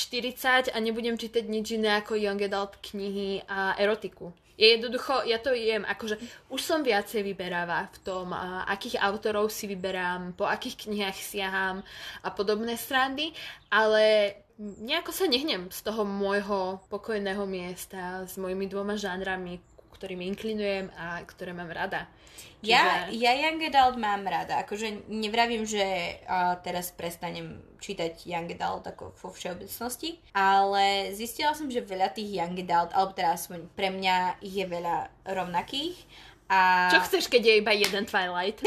40 a nebudem čítať nič iné ako Young Adult knihy a erotiku. Je jednoducho, ja to jem, akože už som viacej vyberáva v tom, akých autorov si vyberám, po akých knihách siaham a podobné strandy, ale nejako sa nehnem z toho môjho pokojného miesta s mojimi dvoma žánrami, ktorými inklinujem a ktoré mám rada. Čiže... Ja, ja Young Adult mám rada. Akože nevravím, že uh, teraz prestanem čítať Young Adult ako vo všeobecnosti, ale zistila som, že veľa tých Young Adult, alebo teda aspoň pre mňa ich je veľa rovnakých a... Čo chceš, keď je iba jeden Twilight?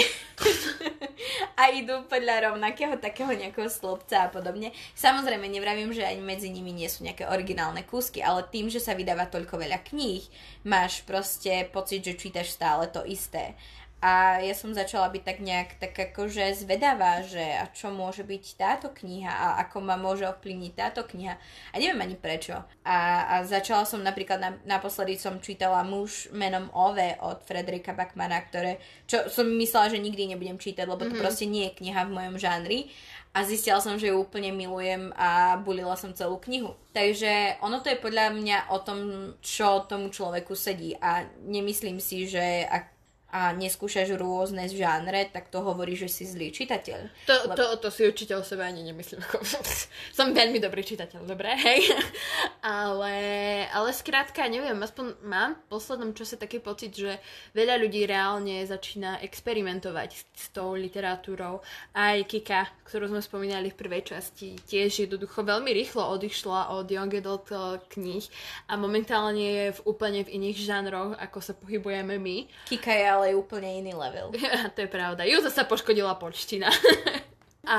(laughs) a idú podľa rovnakého takého nejakého slobca a podobne. Samozrejme, nevravím, že ani medzi nimi nie sú nejaké originálne kúsky, ale tým, že sa vydáva toľko veľa kníh, máš proste pocit, že čítaš stále to isté. A ja som začala byť tak nejak tak akože zvedavá, že a čo môže byť táto kniha a ako ma môže ovplyvniť táto kniha. A neviem ani prečo. A, a začala som napríklad, na, naposledy som čítala Muž menom Ove od Frederika Bachmana, ktoré, čo som myslela, že nikdy nebudem čítať, lebo to mm-hmm. proste nie je kniha v mojom žánri. A zistila som, že ju úplne milujem a bulila som celú knihu. Takže ono to je podľa mňa o tom, čo tomu človeku sedí. A nemyslím si, že ak a neskúšaš rôzne žánre, tak to hovorí, že si zlý čitateľ. To, Lebo... to, to si určite o sebe ani nemyslím. (laughs) Som veľmi dobrý čitateľ, dobre, hej. (laughs) ale, ale skrátka, neviem, aspoň mám v poslednom čase taký pocit, že veľa ľudí reálne začína experimentovať s, s tou literatúrou. Aj Kika, ktorú sme spomínali v prvej časti, tiež jednoducho veľmi rýchlo odišla od Young Adult eh, kníh a momentálne je v úplne v iných žánroch, ako sa pohybujeme my. Kika je ale ale úplne iný level. (laughs) to je pravda. Ju zase poškodila polština. (laughs) a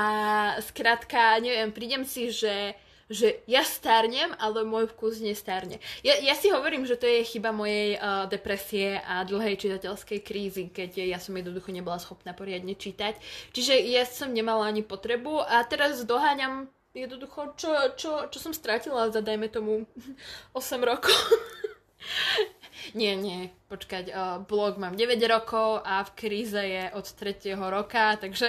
skrátka, neviem, prídem si, že že ja starnem, ale môj vkus nestárne. Ja, ja si hovorím, že to je chyba mojej uh, depresie a dlhej čitateľskej krízy, keď ja som jednoducho nebola schopná poriadne čítať. Čiže ja som nemala ani potrebu a teraz doháňam jednoducho, čo, čo, čo som stratila za, dajme tomu, (laughs) 8 rokov. Nie, nie, počkať, uh, blog mám 9 rokov a v kríze je od 3. roka, takže...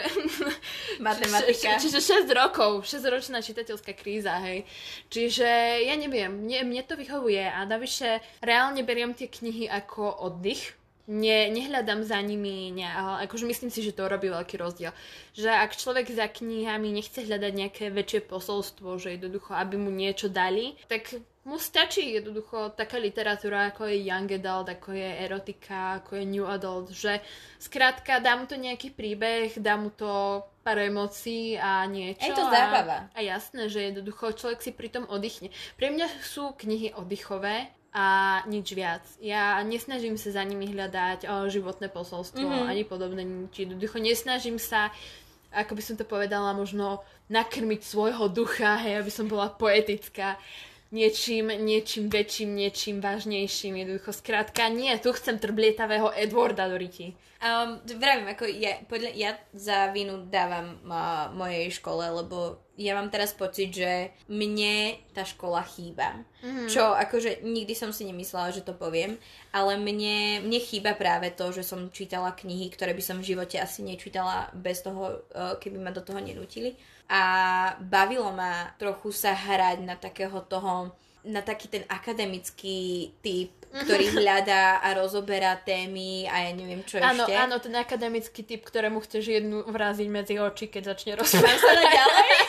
(laughs) Matematika. Čiže, čiže 6 rokov, 6-ročná čitateľská kríza, hej. Čiže ja neviem, mne, mne to vyhovuje a navyše reálne beriem tie knihy ako oddych, ne, nehľadám za nimi, ne, akože myslím si, že to robí veľký rozdiel. Že ak človek za knihami nechce hľadať nejaké väčšie posolstvo, že jednoducho, aby mu niečo dali, tak mu stačí jednoducho taká literatúra, ako je Young Adult, ako je erotika, ako je New Adult, že skrátka dá mu to nejaký príbeh, dá mu to pár emócií a niečo. Je to zábava. A, a jasné, že jednoducho človek si pri tom oddychne. Pre mňa sú knihy oddychové, a nič viac. Ja nesnažím sa za nimi hľadať o, životné posolstvo mm-hmm. ani podobné nič. Jednoducho nesnažím sa, ako by som to povedala, možno nakrmiť svojho ducha, hej, aby som bola poetická niečím, niečím väčším, niečím vážnejším. Jednoducho, skrátka, nie, tu chcem trblietavého Edwarda do riti. Um, vravím, ako ja, podľa, ja za vinu dávam uh, mojej škole, lebo ja mám teraz pocit, že mne tá škola chýba. Mm-hmm. Čo akože nikdy som si nemyslela, že to poviem, ale mne, mne chýba práve to, že som čítala knihy, ktoré by som v živote asi nečítala bez toho, uh, keby ma do toho nenútili a bavilo ma trochu sa hrať na takého toho, na taký ten akademický typ, ktorý (laughs) hľadá a rozoberá témy a ja neviem čo áno, ešte. Áno, ten akademický typ, ktorému chceš jednu vraziť medzi oči, keď začne rozprávať. ďalej? (laughs)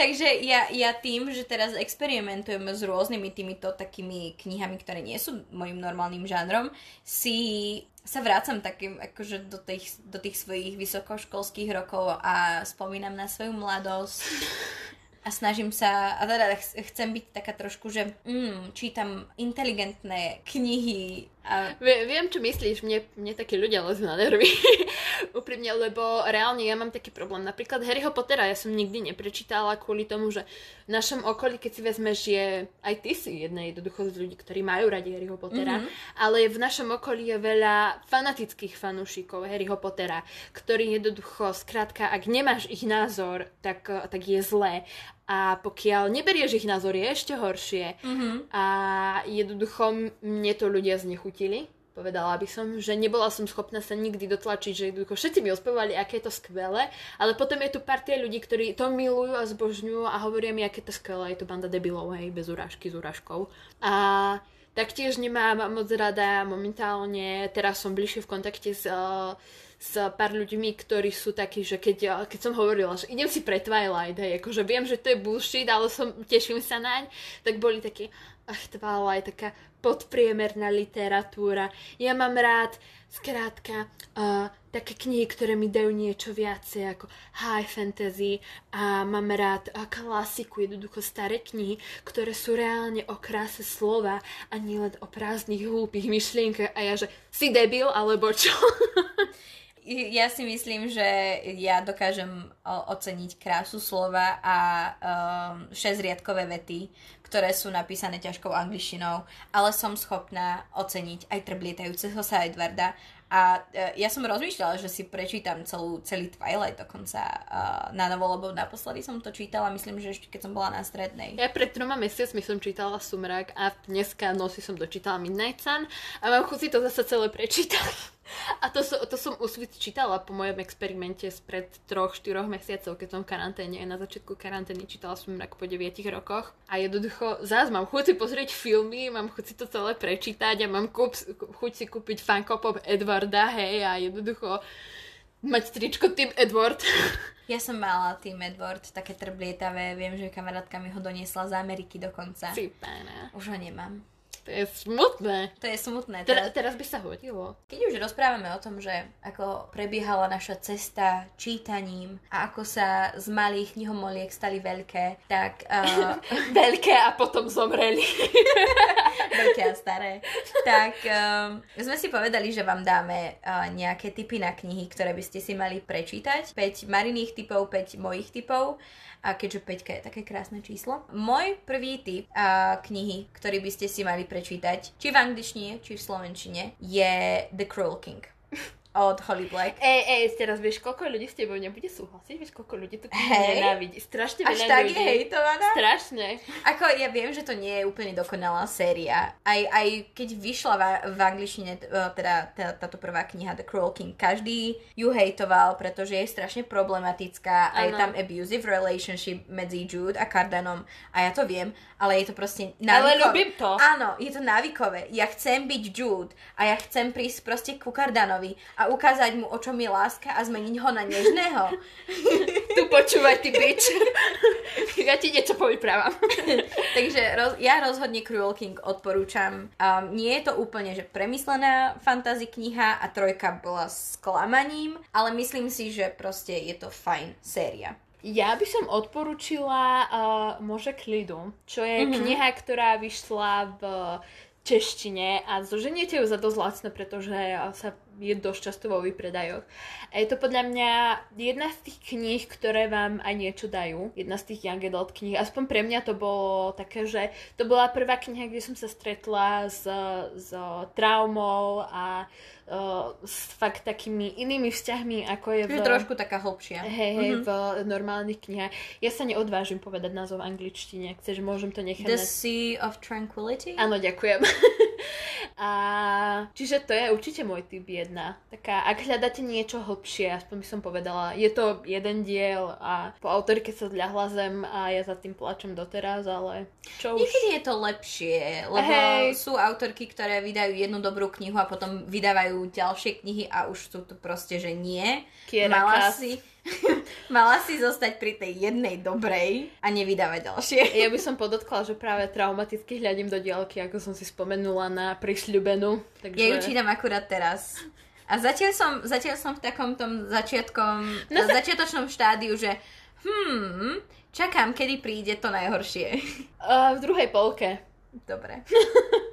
Takže ja, ja tým, že teraz experimentujem s rôznymi týmito takými knihami, ktoré nie sú mojim normálnym žánrom, si sa vrácam takým akože do tých, do tých svojich vysokoškolských rokov a spomínam na svoju mladosť (laughs) a snažím sa, a teda chcem byť taká trošku, že mm, čítam inteligentné knihy. A... Viem, čo myslíš, mne, mne takí ľudia lezú na nervy. (laughs) Úprimne, lebo reálne ja mám taký problém. Napríklad Harryho Pottera ja som nikdy neprečítala kvôli tomu, že v našom okolí, keď si vezmeš, je aj ty si jedna jednoducho z ľudí, ktorí majú radi Harryho Pottera, mm-hmm. ale v našom okolí je veľa fanatických fanúšikov Harryho Pottera, ktorí jednoducho, skrátka, ak nemáš ich názor, tak, tak je zlé a pokiaľ neberieš ich názor, je ešte horšie. Mm-hmm. A jednoducho mne to ľudia znechutili. Povedala by som, že nebola som schopná sa nikdy dotlačiť, že jednoducho všetci mi ospevali, aké je to skvelé, ale potom je tu partia ľudí, ktorí to milujú a zbožňujú a hovoria mi, aké to skvelé, je to banda debilov, hej, bez urážky, s urážkou. A taktiež nemám moc rada momentálne, teraz som bližšie v kontakte s uh, s pár ľuďmi, ktorí sú takí, že keď, keď som hovorila, že idem si pre Twilight, hej, akože viem, že to je bullshit, ale som, teším sa naň, tak boli takí, ach, Twilight, taká podpriemerná literatúra. Ja mám rád, skrátka, uh, také knihy, ktoré mi dajú niečo viacej ako high fantasy a mám rád uh, klasiku, jednoducho staré knihy, ktoré sú reálne o kráse slova a nie len o prázdnych hlúpých myšlienkach a ja, že si debil alebo čo? (laughs) ja si myslím, že ja dokážem oceniť krásu slova a um, šesťriadkové vety, ktoré sú napísané ťažkou angličtinou, ale som schopná oceniť aj trblietajúceho sa Edvarda a uh, ja som rozmýšľala, že si prečítam celú, celý Twilight dokonca uh, na novo, lebo naposledy som to čítala, myslím, že ešte keď som bola na strednej. Ja pred troma mesiacmi som čítala Sumrak a dneska noci som dočítala Midnight Sun a mám chuť si to zase celé prečítať. A to, to som usvit čítala po mojom experimente spred troch, štyroch mesiacov, keď som v karanténe. Na začiatku karantény čítala som ako po 9 rokoch. A jednoducho, zás mám chuť si pozrieť filmy, mám chuť si to celé prečítať a mám kúp, chuť si kúpiť Funko Pop Edwarda, hej, a jednoducho mať tričko Team Edward. (laughs) Ja som mala Team Edward, také trblietavé, viem, že kamarátka mi ho doniesla z Ameriky dokonca. Si pána. Už ho nemám. To je smutné. To je smutné. Teraz, teraz by sa hodilo. Keď už rozprávame o tom, že ako prebiehala naša cesta čítaním a ako sa z malých knihomoliek stali veľké, tak... Uh... (laughs) veľké a potom zomreli. (laughs) veľké a staré. Tak um, sme si povedali, že vám dáme uh, nejaké tipy na knihy, ktoré by ste si mali prečítať. 5 Mariných typov, 5 mojich typov a keďže 5 je také krásne číslo. Môj prvý typ a, knihy, ktorý by ste si mali prečítať, či v angličtine, či v slovenčine, je The Cruel King (laughs) od Holly Black. Ej, ej, teraz vieš, koľko ľudí s tebou nebude súhlasiť, vieš, koľko ľudí to hey. nenávidí. Strašne Až tak ľudí. je hejtovaná? Strašne. Ako ja viem, že to nie je úplne dokonalá séria. Aj, aj keď vyšla v, v angličtine, e, teda tá, táto prvá kniha The Cruel King, každý ju hejtoval, pretože je strašne problematická a je tam abusive relationship medzi Jude a Cardanom. A ja to viem, ale je to proste návykové. Ale ľubím to. Áno, je to návykové. Ja chcem byť Jude a ja chcem prísť proste ku Cardanovi a ukázať mu, o čom je láska a zmeniť ho na nežného. (laughs) tu počúvaj, ty bič. (laughs) ja ti niečo povyprávam. (laughs) Takže roz, ja rozhodne Cruel King odporúčam. Um, nie je to úplne, že premyslená fantasy kniha a trojka bola sklamaním, ale myslím si, že proste je to fajn séria. Ja by som odporúčila uh, Može klidu, čo je mm-hmm. kniha, ktorá vyšla v češtine a zoženiete ju za dosť lacno, pretože sa je dosť často vo výpredajoch. A je to podľa mňa jedna z tých kníh, ktoré vám aj niečo dajú. Jedna z tých young adult kníh. Aspoň pre mňa to bolo také, že to bola prvá kniha, kde som sa stretla s, s traumou a uh, s fakt takými inými vzťahmi, ako je v... Trošku taká hlbšia. Hej, hej, mm-hmm. v normálnych knihách. Ja sa neodvážim povedať názov angličtine, ak chceš, môžem to nechať. The Sea of Tranquility? Áno, ďakujem. (laughs) a čiže to je určite môj typ jedna. Taká, ak hľadáte niečo hlbšie, aspoň by som povedala, je to jeden diel a po autorke sa zľahla zem a ja za tým plačem doteraz, ale čo už... Niekedy je to lepšie, lebo Hej. sú autorky, ktoré vydajú jednu dobrú knihu a potom vydávajú ďalšie knihy a už sú tu proste, že nie. Kiera Mala si (laughs) Mala si zostať pri tej jednej dobrej a nevydávať ďalšie. Ja by som podotkla, že práve traumaticky hľadím do diálky, ako som si spomenula na prisľubenú. Takže... Ja ju čítam akurát teraz. A zatiaľ som, zatiaľ som v takom tom začiatkom, no začiatočnom štádiu, že hmm, čakám, kedy príde to najhoršie. Uh, v druhej polke. Dobre. (laughs)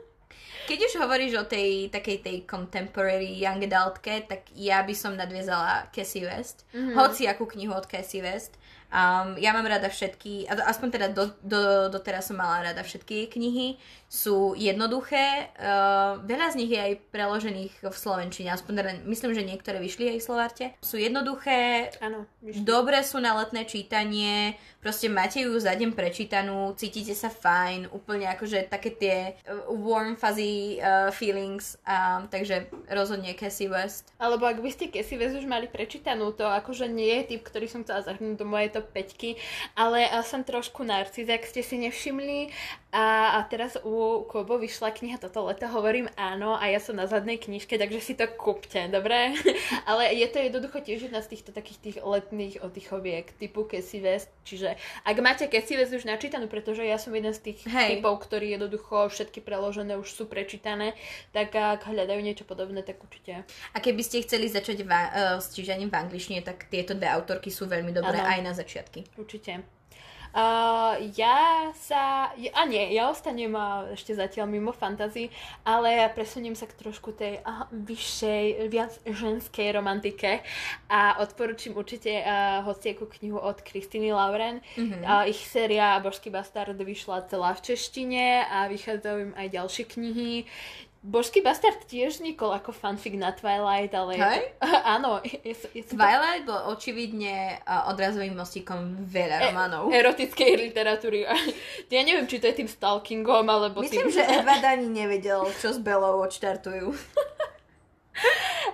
Keď už hovoríš o tej takej tej contemporary young adultke, tak ja by som nadviezala Cassie West. Mm-hmm. Hoci akú knihu od Cassie West. Um, ja mám rada všetky, aspoň teda do, do, doteraz som mala rada všetky knihy. Sú jednoduché, uh, veľa z nich je aj preložených v Slovenčine, aspoň teda myslím, že niektoré vyšli aj v Slovarte. Sú jednoduché, ano, dobre sú na letné čítanie, proste máte ju za deň prečítanú, cítite sa fajn, úplne akože také tie uh, warm fuzzy uh, feelings, um, takže rozhodne Cassie West. Alebo ak by ste Cassie West už mali prečítanú, to akože nie je typ, ktorý som chcela zahrnúť do mojej top 5, ale uh, som trošku narcis, ak ste si nevšimli a, a teraz u Kobo vyšla kniha toto leto, hovorím áno a ja som na zadnej knižke, takže si to kúpte, dobre? (laughs) Ale je to jednoducho tiež jedna z týchto takých tých letných oddychoviek typu Cassie West, čiže ak máte Cassie West už načítanú, pretože ja som jeden z tých Hej. typov, ktorí jednoducho všetky preložené už sú prečítané, tak ak hľadajú niečo podobné, tak určite. A keby ste chceli začať va- uh, s čítaním v angličtine, tak tieto dve autorky sú veľmi dobré ano. aj na začiatky. Určite. Uh, ja sa... A nie, ja ostanem ešte zatiaľ mimo fantasy, ale ja presuniem sa k trošku tej uh, vyššej, viac ženskej romantike a odporučím určite uh, hociakú knihu od Kristiny Lauren. Mm-hmm. Uh, ich séria Božský bastard vyšla celá v češtine a vychádzajú im aj ďalšie knihy. Božský bastard tiež vznikol ako fanfic na Twilight, ale... Hej? (laughs) áno. Je, je, je Twilight to... bol očividne odrazovým mostíkom veľa e, románov. Erotickej literatúry. (laughs) ja neviem, či to je tým stalkingom, alebo Myslím, tým... že (laughs) Edward ani nevedel, čo s Belou odštartujú.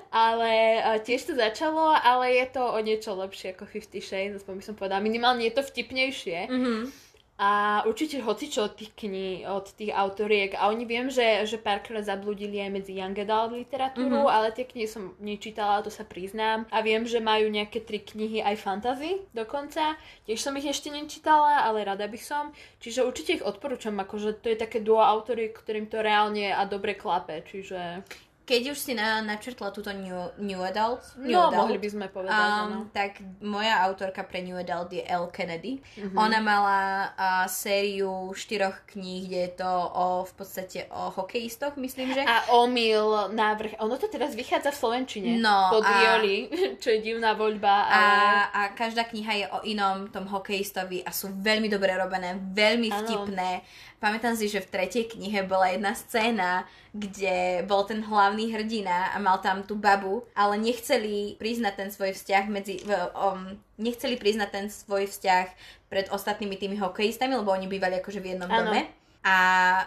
ale uh, tiež to začalo, ale je to o niečo lepšie ako Fifty Shades, aspoň by som povedala. Minimálne je to vtipnejšie. Mm-hmm a určite hocičo od tých kníh, od tých autoriek. A oni viem, že, že párkrát zabludili aj medzi young adult literatúru, mm-hmm. ale tie knihy som nečítala, to sa priznám. A viem, že majú nejaké tri knihy aj fantasy dokonca. Tiež som ich ešte nečítala, ale rada by som. Čiže určite ich odporúčam, akože to je také duo autoriek, ktorým to reálne a dobre klape. Čiže keď už si na, načrtla túto New, new Adult, new no, adult, mohli by sme povedať, um, tak moja autorka pre New Adult je Elle Kennedy. Mm-hmm. Ona mala uh, sériu štyroch kníh, kde je to o, v podstate o hokejistoch, myslím, že. A omyl návrh. Ono to teraz vychádza v Slovenčine. No. Pod a... Violi, (laughs) čo je divná voľba. Ale... A, a každá kniha je o inom tom hokejistovi a sú veľmi dobre robené, veľmi vtipné. Ano pamätám si, že v tretej knihe bola jedna scéna, kde bol ten hlavný hrdina a mal tam tú babu, ale nechceli priznať ten svoj vzťah medzi... Um, nechceli priznať ten svoj vzťah pred ostatnými tými hokejistami, lebo oni bývali akože v jednom ano. dome a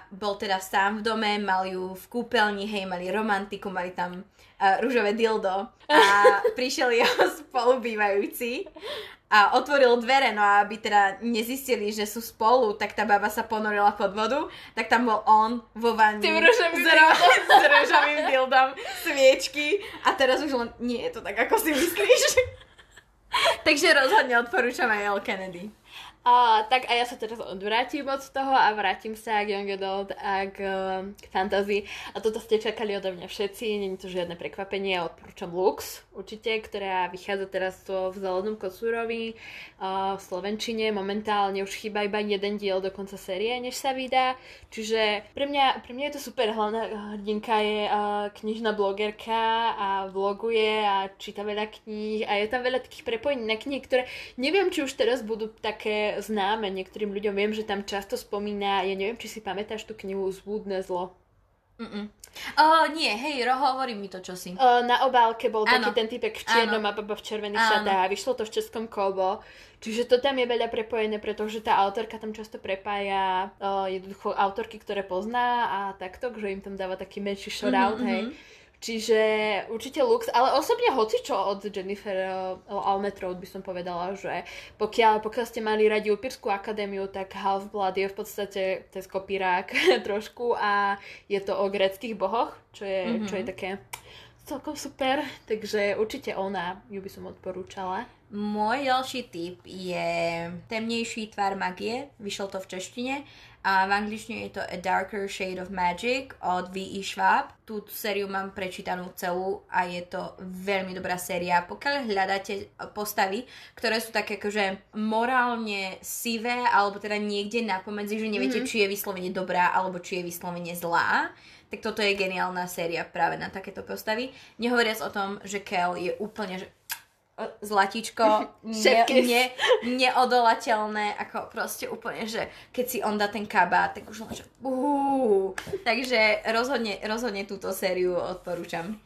bol teda sám v dome, mal ju v kúpeľni, hej, mali romantiku, mali tam uh, rúžové dildo a (laughs) prišiel jeho spolubývajúci a otvoril dvere, no a aby teda nezistili, že sú spolu, tak tá baba sa ponorila pod vodu, tak tam bol on vo vani s, ro- (laughs) s rúžovým dildom, sviečky a teraz už len nie je to tak, ako si myslíš. (laughs) Takže rozhodne odporúčam aj El Kennedy. A, tak a ja sa teraz odvrátim od toho a vrátim sa k Young Adult a k, uh, k fantasy. A toto ste čakali odo mňa všetci, není to žiadne prekvapenie, odporúčam Lux, určite, ktorá vychádza teraz to v Zelenom kosúrovi uh, v Slovenčine. Momentálne už chýba iba jeden diel do konca série, než sa vydá. Čiže pre mňa, pre mňa je to super. Hlavná hrdinka je uh, knižná blogerka a vloguje a číta veľa kníh a je tam veľa takých prepojení na knihy, ktoré neviem, či už teraz budú také známe niektorým ľuďom. Viem, že tam často spomína, ja neviem, či si pamätáš tú knihu Zvúdne zlo. Mm-mm. Uh, nie, hej, Ro, hovorí mi to čosi. Uh, na obálke bol ano. taký ten typek v čiernom a baba v červených šatách a vyšlo to v českom kobo. Čiže to tam je veľa prepojené, pretože tá autorka tam často prepája uh, jednoducho autorky, ktoré pozná a takto, že im tam dáva taký menší shoutout, mm-hmm. hej. Čiže určite Lux, ale osobne hocičo od Jennifer uh, Almetrode by som povedala, že pokiaľ, pokiaľ ste mali radi Upírskú akadémiu, tak Half-Blood je v podstate cez kopírák (laughs) trošku a je to o greckých bohoch, čo je, mm-hmm. čo je také celkom super, takže určite ona ju by som odporúčala. Môj ďalší tip je temnejší tvar magie, vyšlo to v češtine a v angličtine je to A Darker Shade of Magic od V.E. Schwab. Tú sériu mám prečítanú celú a je to veľmi dobrá séria. Pokiaľ hľadáte postavy, ktoré sú také akože morálne sivé alebo teda niekde napomedzi, že neviete, mm-hmm. či je vyslovene dobrá alebo či je vyslovene zlá, tak toto je geniálna séria práve na takéto postavy. Nehovoriac o tom, že Kel je úplne zlatičko, (laughs) ne, ne, neodolateľné, ako proste úplne, že keď si on dá ten kabát, tak už len, že uh, Takže rozhodne, rozhodne túto sériu odporúčam.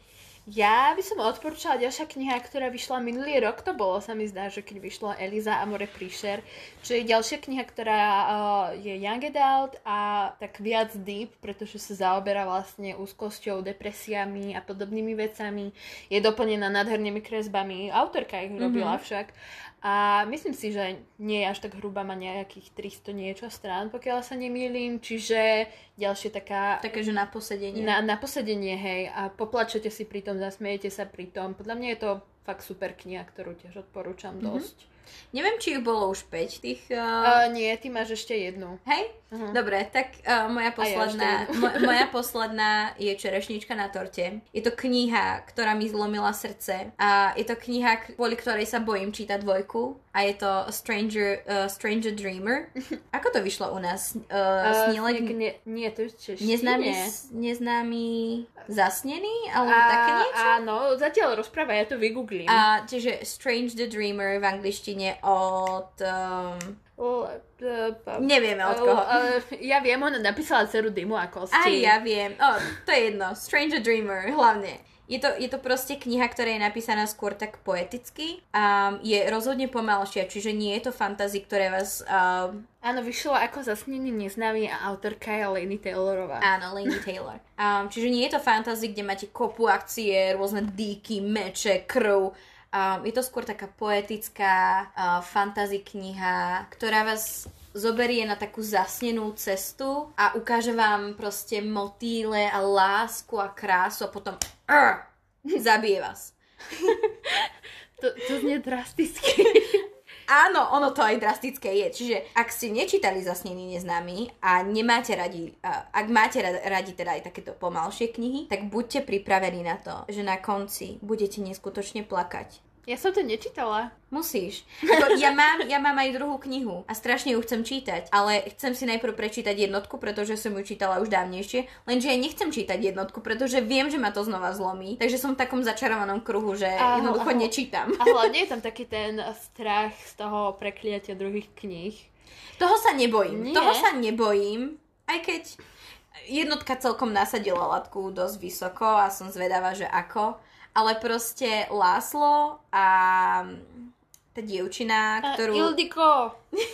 Ja by som odporúčala ďalšia kniha, ktorá vyšla minulý rok, to bolo, sa mi zdá, že keď vyšla Eliza Amore Príšer, čo je ďalšia kniha, ktorá uh, je young adult a tak viac deep, pretože sa zaoberá vlastne úzkosťou, depresiami a podobnými vecami. Je doplnená nádhernými kresbami, autorka ich robila mm-hmm. však a myslím si, že nie je až tak hrubá, má nejakých 300 niečo strán, pokiaľ sa nemýlim, čiže ďalšie taká... Také, že na posedenie. Na, na posedenie, hej, a poplačete si pri tom, zasmiejete sa pri tom. Podľa mňa je to fakt super kniha, ktorú tiež odporúčam mm-hmm. dosť. Neviem, či ich bolo už 5 tých... Uh... Uh, nie, ty máš ešte jednu. Hej? Uh-huh. Dobre, tak uh, moja posledná, ja mo- (laughs) moja posledná je Čerešnička na torte. Je to kniha, ktorá mi zlomila srdce a je to kniha, kvôli ktorej sa bojím čítať dvojku a je to Stranger, uh, Stranger Dreamer. (laughs) Ako to vyšlo u nás? Uh, uh, sníle... nie, nie, to je češtine. Neznámy, neznámy zasnený? Alebo a, také niečo? Áno, zatiaľ rozpráva, ja to vygooglím. A čiže Strange the Dreamer v angličtine od... Um, Nevieme od koho. Ja viem, ona napísala dceru Dymu a kosti. Aj ja viem. O, to je jedno. Stranger Dreamer, hlavne. Je to, je to proste kniha, ktorá je napísaná skôr tak poeticky. Um, je rozhodne pomalšia, čiže nie je to fantasy, ktoré vás... Um, Áno, vyšlo ako zasnený neznámy a autorka je Lainey Taylorová. Áno, Lainey Taylor. Um, čiže nie je to fantasy, kde máte kopu akcie, rôzne dýky, meče, krv Um, je to skôr taká poetická uh, fantasy kniha, ktorá vás zoberie na takú zasnenú cestu a ukáže vám proste motýle a lásku a krásu a potom uh, (laughs) zabije vás. (laughs) to, to znie drasticky. (laughs) Áno, ono to aj drastické je. Čiže ak ste nečítali Zasnený neznámy a nemáte radi, ak máte radi teda aj takéto pomalšie knihy, tak buďte pripravení na to, že na konci budete neskutočne plakať. Ja som to nečítala. Musíš. Ako, ja, mám, ja mám aj druhú knihu a strašne ju chcem čítať, ale chcem si najprv prečítať jednotku, pretože som ju čítala už dávnejšie, lenže ja nechcem čítať jednotku, pretože viem, že ma to znova zlomí, takže som v takom začarovanom kruhu, že aho, jednoducho aho. nečítam. A hlavne je tam taký ten strach z toho prekliatia druhých kníh. Toho sa nebojím. Nie. Toho sa nebojím, aj keď jednotka celkom nasadila latku dosť vysoko a som zvedavá, že ako ale proste Láslo a tá dievčina, ktorú... A Ildiko! (laughs)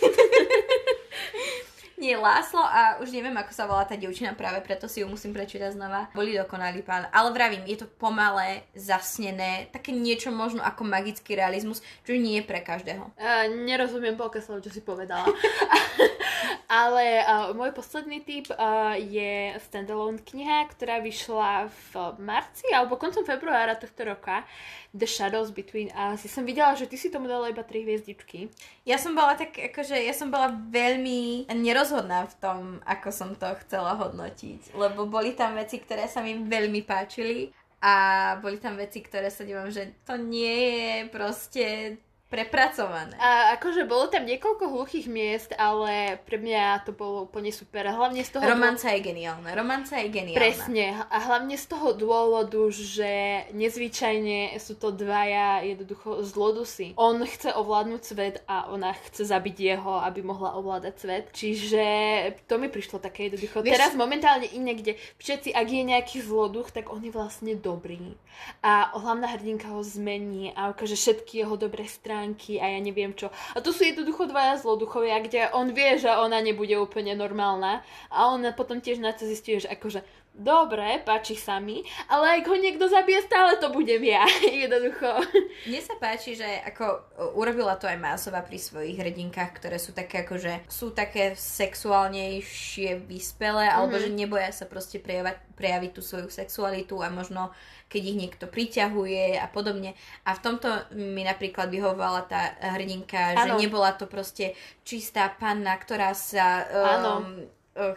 Nie, Láslo a už neviem, ako sa volá tá dievčina, práve preto si ju musím prečítať znova. Boli dokonalí pán. Ale vravím, je to pomalé, zasnené, také niečo možno ako magický realizmus, čo nie je pre každého. Uh, nerozumiem polka slov, čo si povedala. (laughs) Ale uh, môj posledný tip uh, je standalone kniha, ktorá vyšla v marci alebo koncom februára tohto roka. The Shadows Between Us. Ja som videla, že ty si tomu dala iba tri hviezdičky. Ja som bola tak, akože ja som bola veľmi nerozhodná v tom, ako som to chcela hodnotiť. Lebo boli tam veci, ktoré sa mi veľmi páčili a boli tam veci, ktoré sa dívam, že to nie je proste prepracované. A akože bolo tam niekoľko hluchých miest, ale pre mňa to bolo úplne super. Hlavne z toho... Romanca je geniálna. Romanca je geniálna. Presne. A hlavne z toho dôvodu, že nezvyčajne sú to dvaja jednoducho zlodusy. On chce ovládnuť svet a ona chce zabiť jeho, aby mohla ovládať svet. Čiže to mi prišlo také jednoducho. Vieš... Teraz momentálne iné, kde všetci, ak je nejaký zloduch, tak on je vlastne dobrý. A hlavná hrdinka ho zmení a ukáže všetky jeho dobré strany stránky a ja neviem čo. A to sú jednoducho dvaja zloduchovia, kde on vie, že ona nebude úplne normálna a on potom tiež na to zistuje, že akože dobre, páči sa mi, ale ak ho niekto zabije, stále to budem ja, (laughs) jednoducho. Mne sa páči, že ako urobila to aj Másova pri svojich hrdinkách, ktoré sú také akože, sú také sexuálnejšie, vyspelé, mm-hmm. alebo že neboja sa proste prejavať, prejaviť tú svoju sexualitu a možno keď ich niekto priťahuje a podobne. A v tomto mi napríklad vyhovovala tá hrdinka, ano. že nebola to proste čistá panna, ktorá sa um,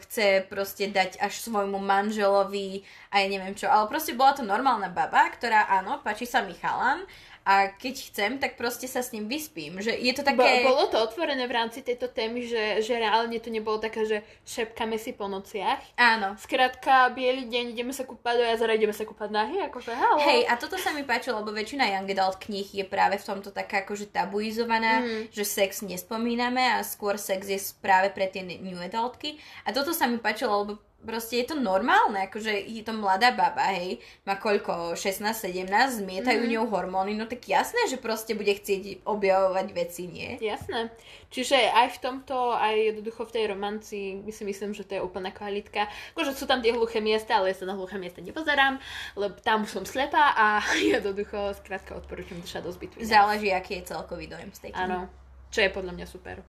chce proste dať až svojmu manželovi a ja neviem čo. Ale proste bola to normálna baba, ktorá áno, páči sa mi chalan, a keď chcem, tak proste sa s ním vyspím. Že je to také... Bo, bolo to otvorené v rámci tejto témy, že, že reálne to nebolo také, že šepkame si po nociach. Áno. Skrátka, biely deň, ideme sa kúpať do jazera, ideme sa kúpať nahy, akože halo. Hej, a toto sa mi páčilo, lebo väčšina young adult kníh je práve v tomto taká akože tabuizovaná, mm. že sex nespomíname a skôr sex je práve pre tie new adultky. A toto sa mi páčilo, lebo proste je to normálne, akože je to mladá baba, hej, má koľko, 16-17, zmietajú mm. ňou hormóny, no tak jasné, že proste bude chcieť objavovať veci, nie? Jasné. Čiže aj v tomto, aj jednoducho v tej romanci, my si myslím, že to je úplná kvalitka. Akože sú tam tie hluché miesta, ale ja sa na hluché miesta nepozerám, lebo tam som slepá a (laughs) jednoducho skrátka odporúčam The Shadows Between Záleží, aký je celkový dojem z tej Áno, čo je podľa mňa super.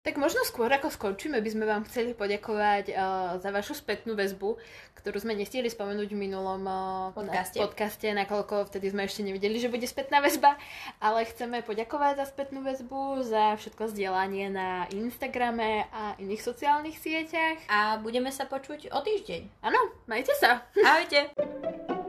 Tak možno skôr ako skončíme, by sme vám chceli poďakovať uh, za vašu spätnú väzbu, ktorú sme nestihli spomenúť v minulom uh, podcaste. podcaste, nakoľko vtedy sme ešte nevedeli, že bude spätná väzba, ale chceme poďakovať za spätnú väzbu, za všetko zdieľanie na Instagrame a iných sociálnych sieťach. A budeme sa počuť o týždeň. Áno, majte sa. Ahojte. (laughs)